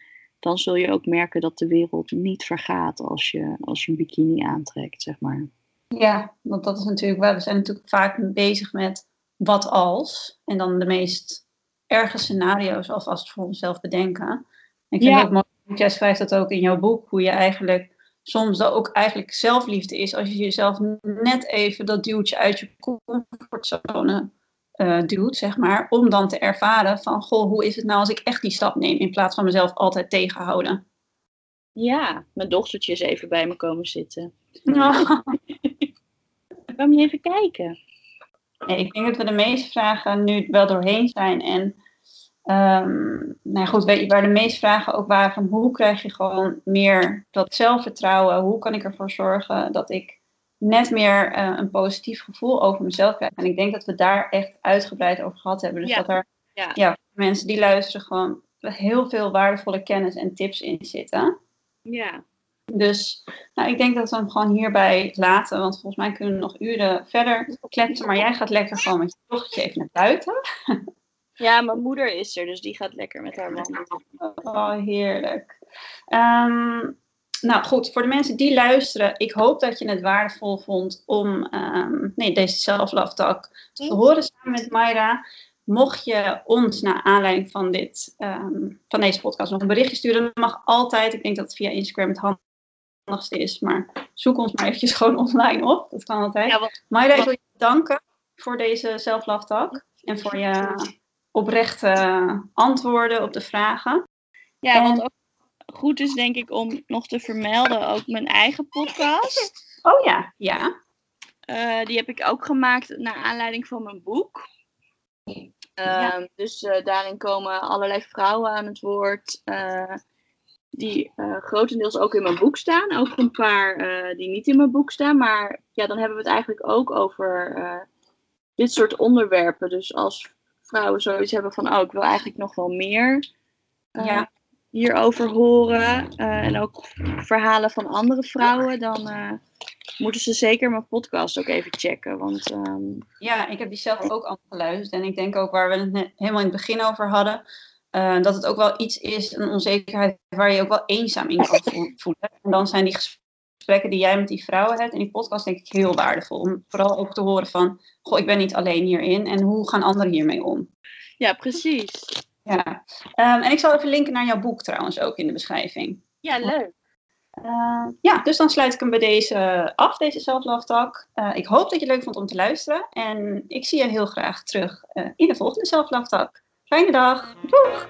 dan zul je ook merken dat de wereld niet vergaat als je, als je een bikini aantrekt, zeg maar. ja, want dat is natuurlijk waar. We zijn natuurlijk vaak bezig met wat als. En dan de meest erge scenario's alvast voor onszelf bedenken. Ik vind Ja. het ook mooi, jij schrijft dat ook in jouw boek, hoe je eigenlijk soms dat ook eigenlijk zelfliefde is als je jezelf net even dat duwtje uit je comfortzone eh, duwt, zeg maar, om dan te ervaren van, goh, hoe is het nou als ik echt die stap neem, in plaats van mezelf altijd tegenhouden. Ja, mijn dochtertje is even bij me komen zitten. Kom je even kijken? Nee, ik denk dat we de meeste vragen nu wel doorheen zijn. En ehm, nou ja, goed, weet je, waar de meeste vragen ook waren van hoe krijg je gewoon meer dat zelfvertrouwen? Hoe kan ik ervoor zorgen dat ik net meer eh, een positief gevoel over mezelf krijg? En ik denk dat we daar echt uitgebreid over gehad hebben. Dus Ja. dat er Ja. ja, mensen die luisteren gewoon heel veel waardevolle kennis en tips in zitten. Ja. Dus nou, ik denk dat we hem gewoon hierbij laten. Want volgens mij kunnen we nog uren verder kletsen. Maar jij gaat lekker gewoon met je dochtertje even naar buiten. Ja, mijn moeder is er, dus die gaat lekker met haar wandelen. Oh, heerlijk. Ehm, nou goed, voor de mensen die luisteren. Ik hoop dat je het waardevol vond om ehm, nee, deze self-love talk te horen samen met Mayra. Mocht je ons naar aanleiding van, dit, ehm, van deze podcast nog een berichtje sturen, dan mag altijd. Ik denk dat het via Instagram het handigste is. Maar zoek ons maar eventjes gewoon online op. Dat kan altijd. Ja, want, Mayra, ik wil je bedanken voor deze self-love talk. En voor je oprechte antwoorden op de vragen. ja, wat ook goed is, denk ik, om nog te vermelden, ook mijn eigen podcast. Oh ja, ja. Eh, die heb ik ook gemaakt naar aanleiding van mijn boek. Ja. Ehm, Dus eh, daarin komen allerlei vrouwen aan het woord. eh, die grotendeels ook in mijn boek staan. Ook een paar die niet in mijn boek staan. Maar ja, dan hebben we het eigenlijk ook over dit soort onderwerpen. Dus als vrouwen zoiets hebben van, oh, ik wil eigenlijk nog wel meer Ja. Hierover horen. eh, en ook verhalen van andere vrouwen. Dan eh, moeten ze zeker mijn podcast ook even checken. Want ehm, Ja, ik heb die zelf ook allemaal geluisterd. En ik denk ook waar we het net helemaal in het begin over hadden. eh, dat het ook wel iets is, een onzekerheid waar je ook wel eenzaam in kan vo- voelen. En dan zijn die gesprekken die jij met die vrouwen hebt in die podcast denk ik heel waardevol. Om vooral ook te horen van, goh, ik ben niet alleen hierin. En hoe gaan anderen hiermee om? ja, precies. Ja. Ehm, en ik zal even linken naar jouw boek trouwens ook in de beschrijving. Ja, leuk. Eh, ja, dus dan sluit ik hem bij deze af, deze Self-Love Talk. Eh, ik hoop dat je het leuk vond om te luisteren. En ik zie je heel graag terug eh, in de volgende Self-Love Talk. Fijne dag. Doeg!